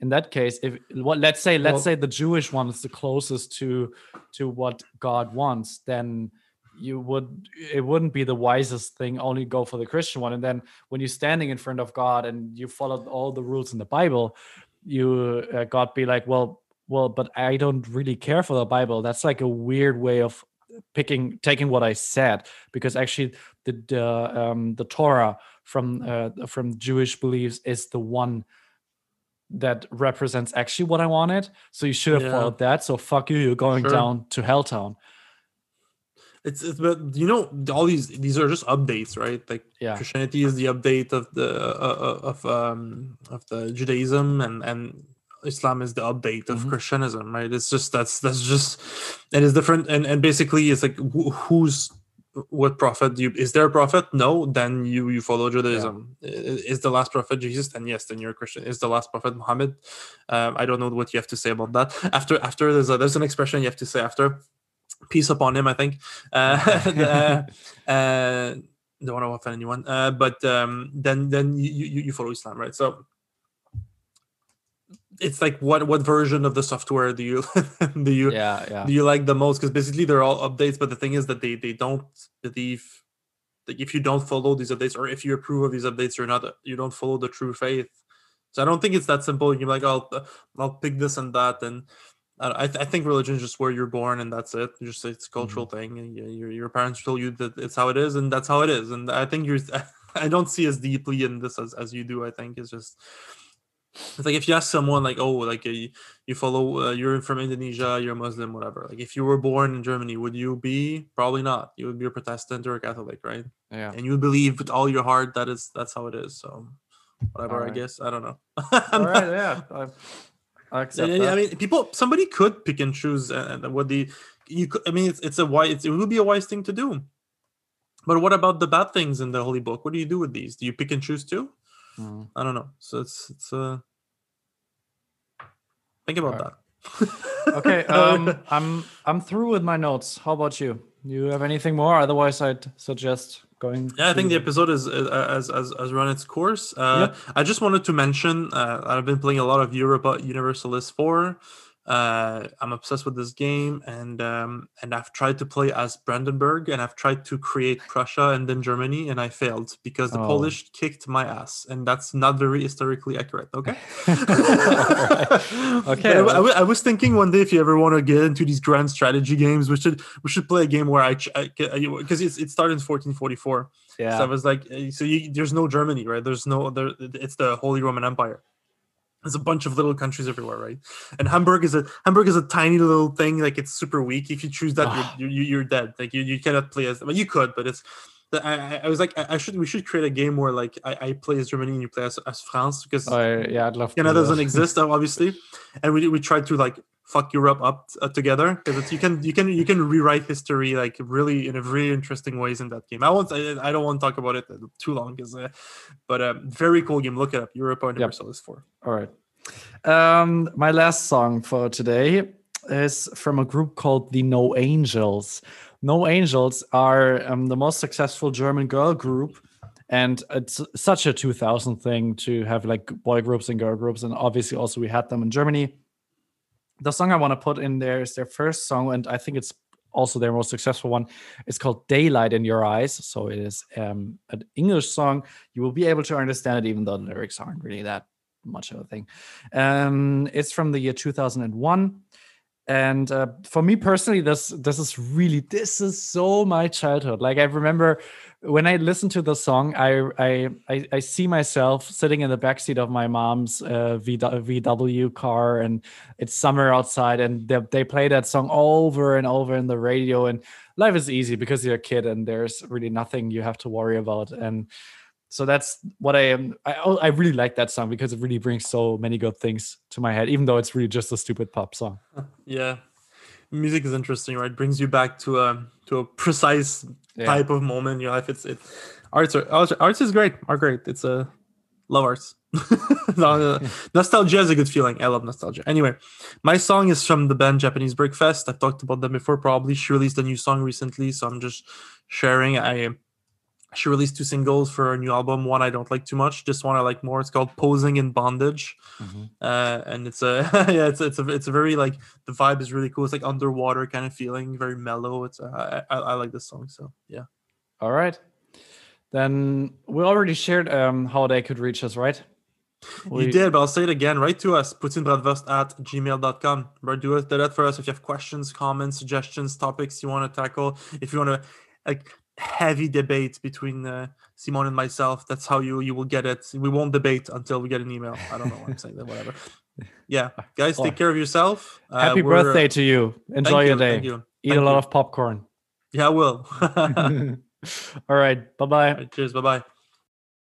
in that case, if what let's say let's
Well-
say the Jewish one is the closest to to what God wants, then you would it wouldn't be the wisest thing only go for the Christian one. And then when you're standing in front of God and you followed all the rules in the Bible, you uh, God be like, well, well, but I don't really care for the Bible. That's like a weird way of picking taking what I said because actually the the um, the Torah from uh, from Jewish beliefs is the one that represents actually what I wanted. So you should have
Yeah.
followed that. So fuck you, you're going
Sure.
down to Helltown.
It's, it's but you know all these these are just updates, right? Like
Yeah.
Christianity is the update of the uh, uh, of um of the Judaism, and and Islam is the update of
Mhm.
Christianism, right? It's just that's that's just it is different, and and basically it's like who, who's what prophet do you is there a prophet? No then you you follow judaism. I- is the last prophet jesus? Then yes then you're a christian. Is the last prophet muhammad? Um, i don't know what you have to say about that. After after there's a, there's an expression you have to say after peace upon him i think. Uh, <laughs> <laughs> uh, uh, don't want to offend anyone. Uh, but um, then then you, you you follow islam right? So it's like what what version of the software do you <laughs> do you
Yeah, yeah.
do you like the most? Because basically they're all updates but the thing is that they they don't believe that if you don't follow these updates or if you approve of these updates you're not you don't follow the true faith. So i don't think it's that simple. You're like i'll i'll pick this and that and I, I th- I think religion is just where you're born and that's it. Just it's a cultural mm-hmm. thing and y- your, your parents told you that it's how it is and that's how it is and i think you're <laughs> i don't see as deeply in this as, as you do i think. It's just it's like if you ask someone like oh like uh, you, follow uh, you're from indonesia you're muslim whatever like if you were born in germany would you be probably not you would be a protestant or a catholic right
Yeah.
and you would believe with all your heart that is that's how it is so whatever i guess i don't know
All right, <laughs> yeah. I, I accept
I
that.
mean, people. Somebody could pick and choose, and and what the you. Could, I mean, it's it's a wise. It's, it would be a wise thing to do. But what about the bad things in the holy book? What do you do with these? Do you pick and choose too?
Mm.
I don't know. So it's it's uh. Think about
Alright.
that. <laughs> <laughs>
okay, um, I'm I'm through with my notes. How about you? You have anything more? Otherwise, I'd suggest going.
Yeah, I think the episode is uh, as as has run its course. Uh, I just wanted to mention uh, I've been playing a lot of Europa Universalis Four. Uh, I'm obsessed with this game, and um, and I've tried to play as Brandenburg, and I've tried to create Prussia and then Germany, and I failed because the
Oh.
Polish kicked my ass, and that's not very historically accurate. Okay. <laughs> <laughs>
Okay,
I, I I was thinking one day if you ever want to get into these grand strategy games, we should we should play a game where I because it's it started in 1444.
Yeah.
So I was like, uh, so you, there's no Germany, right? There's no there. It's the Holy Roman Empire. There's a bunch of little countries everywhere, right? And Hamburg is a Hamburg is a tiny little thing. Like it's super weak. If you choose that, you're, you, you're dead. Like you, you cannot play as. Well, you could, but it's. the- I, I- was like, I should we should create a game where like I, I play as Germany and you play as, as France because oh,
I, yeah, I'd love to.
Canada
do
doesn't exist <laughs> obviously, and we we tried to like fuck Europe up uh, together because you can you can you can rewrite history like really in a very interesting ways in that game. I won't I, I don't want to talk about it too long because, uh, but um, very cool game. Look it up. Europa Universalis Four.
All right. Um, my last song for today is from a group called the No Angels. No Angels are um, the most successful German girl group, and it's such a 2000 thing to have like boy groups and girl groups, and obviously also we had them in Germany. The song I want to put in there is their first song, and I think it's also their most successful one. It's called Daylight in Your Eyes. So it is um, an English song. You will be able to understand it, even though the lyrics aren't really that much of a thing. Um, it's from the year 2001. And uh, for me personally, this this is really this is so my childhood. Like I remember when I listen to the song, I I I, I see myself sitting in the backseat of my mom's uh, VW car, and it's summer outside, and they, they play that song over and over in the radio. And life is easy because you're a kid, and there's really nothing you have to worry about. And so that's what I am. I I really like that song because it really brings so many good things to my head, even though it's really just a stupid pop song. <laughs>
Yeah, music is interesting, right? Brings you back to a to a precise
Yeah.
type of moment in your life. It's it arts are arts, is great. Are great. It's a love arts. <laughs> No, <laughs> nostalgia is a good feeling. I love nostalgia. Anyway, my song is from the band Japanese Breakfast. I've talked about them before. Probably she released a new song recently, so I'm just sharing. I she released two singles for her new album. One I don't like too much. This one I like more. It's called "Posing in Bondage,"
Mhm.
uh, and it's a <laughs> yeah, it's it's a it's a very like the vibe is really cool. It's like underwater kind of feeling, very mellow. It's uh, I, I like this song. So yeah,
All right. Then we already shared um, how they could reach us, right? We-
you did, but I'll say it again. Write to us, poutinebratwurst at gmail.com. Or do it, do that for us if you have questions, comments, suggestions, topics you want to tackle. If you want to like heavy debate between uh, Simon and myself, that's how you you will get it. We won't debate until we get an email. I don't know why I'm saying that. Whatever. <laughs> Yeah, guys, take care of yourself. Uh,
Happy birthday to you. Enjoy your
you,
day.
Thank you.
Eat
Thank
a lot
you.
of popcorn.
Yeah, I will. <laughs> <laughs>
All right. Bye bye.
Cheers. Bye bye.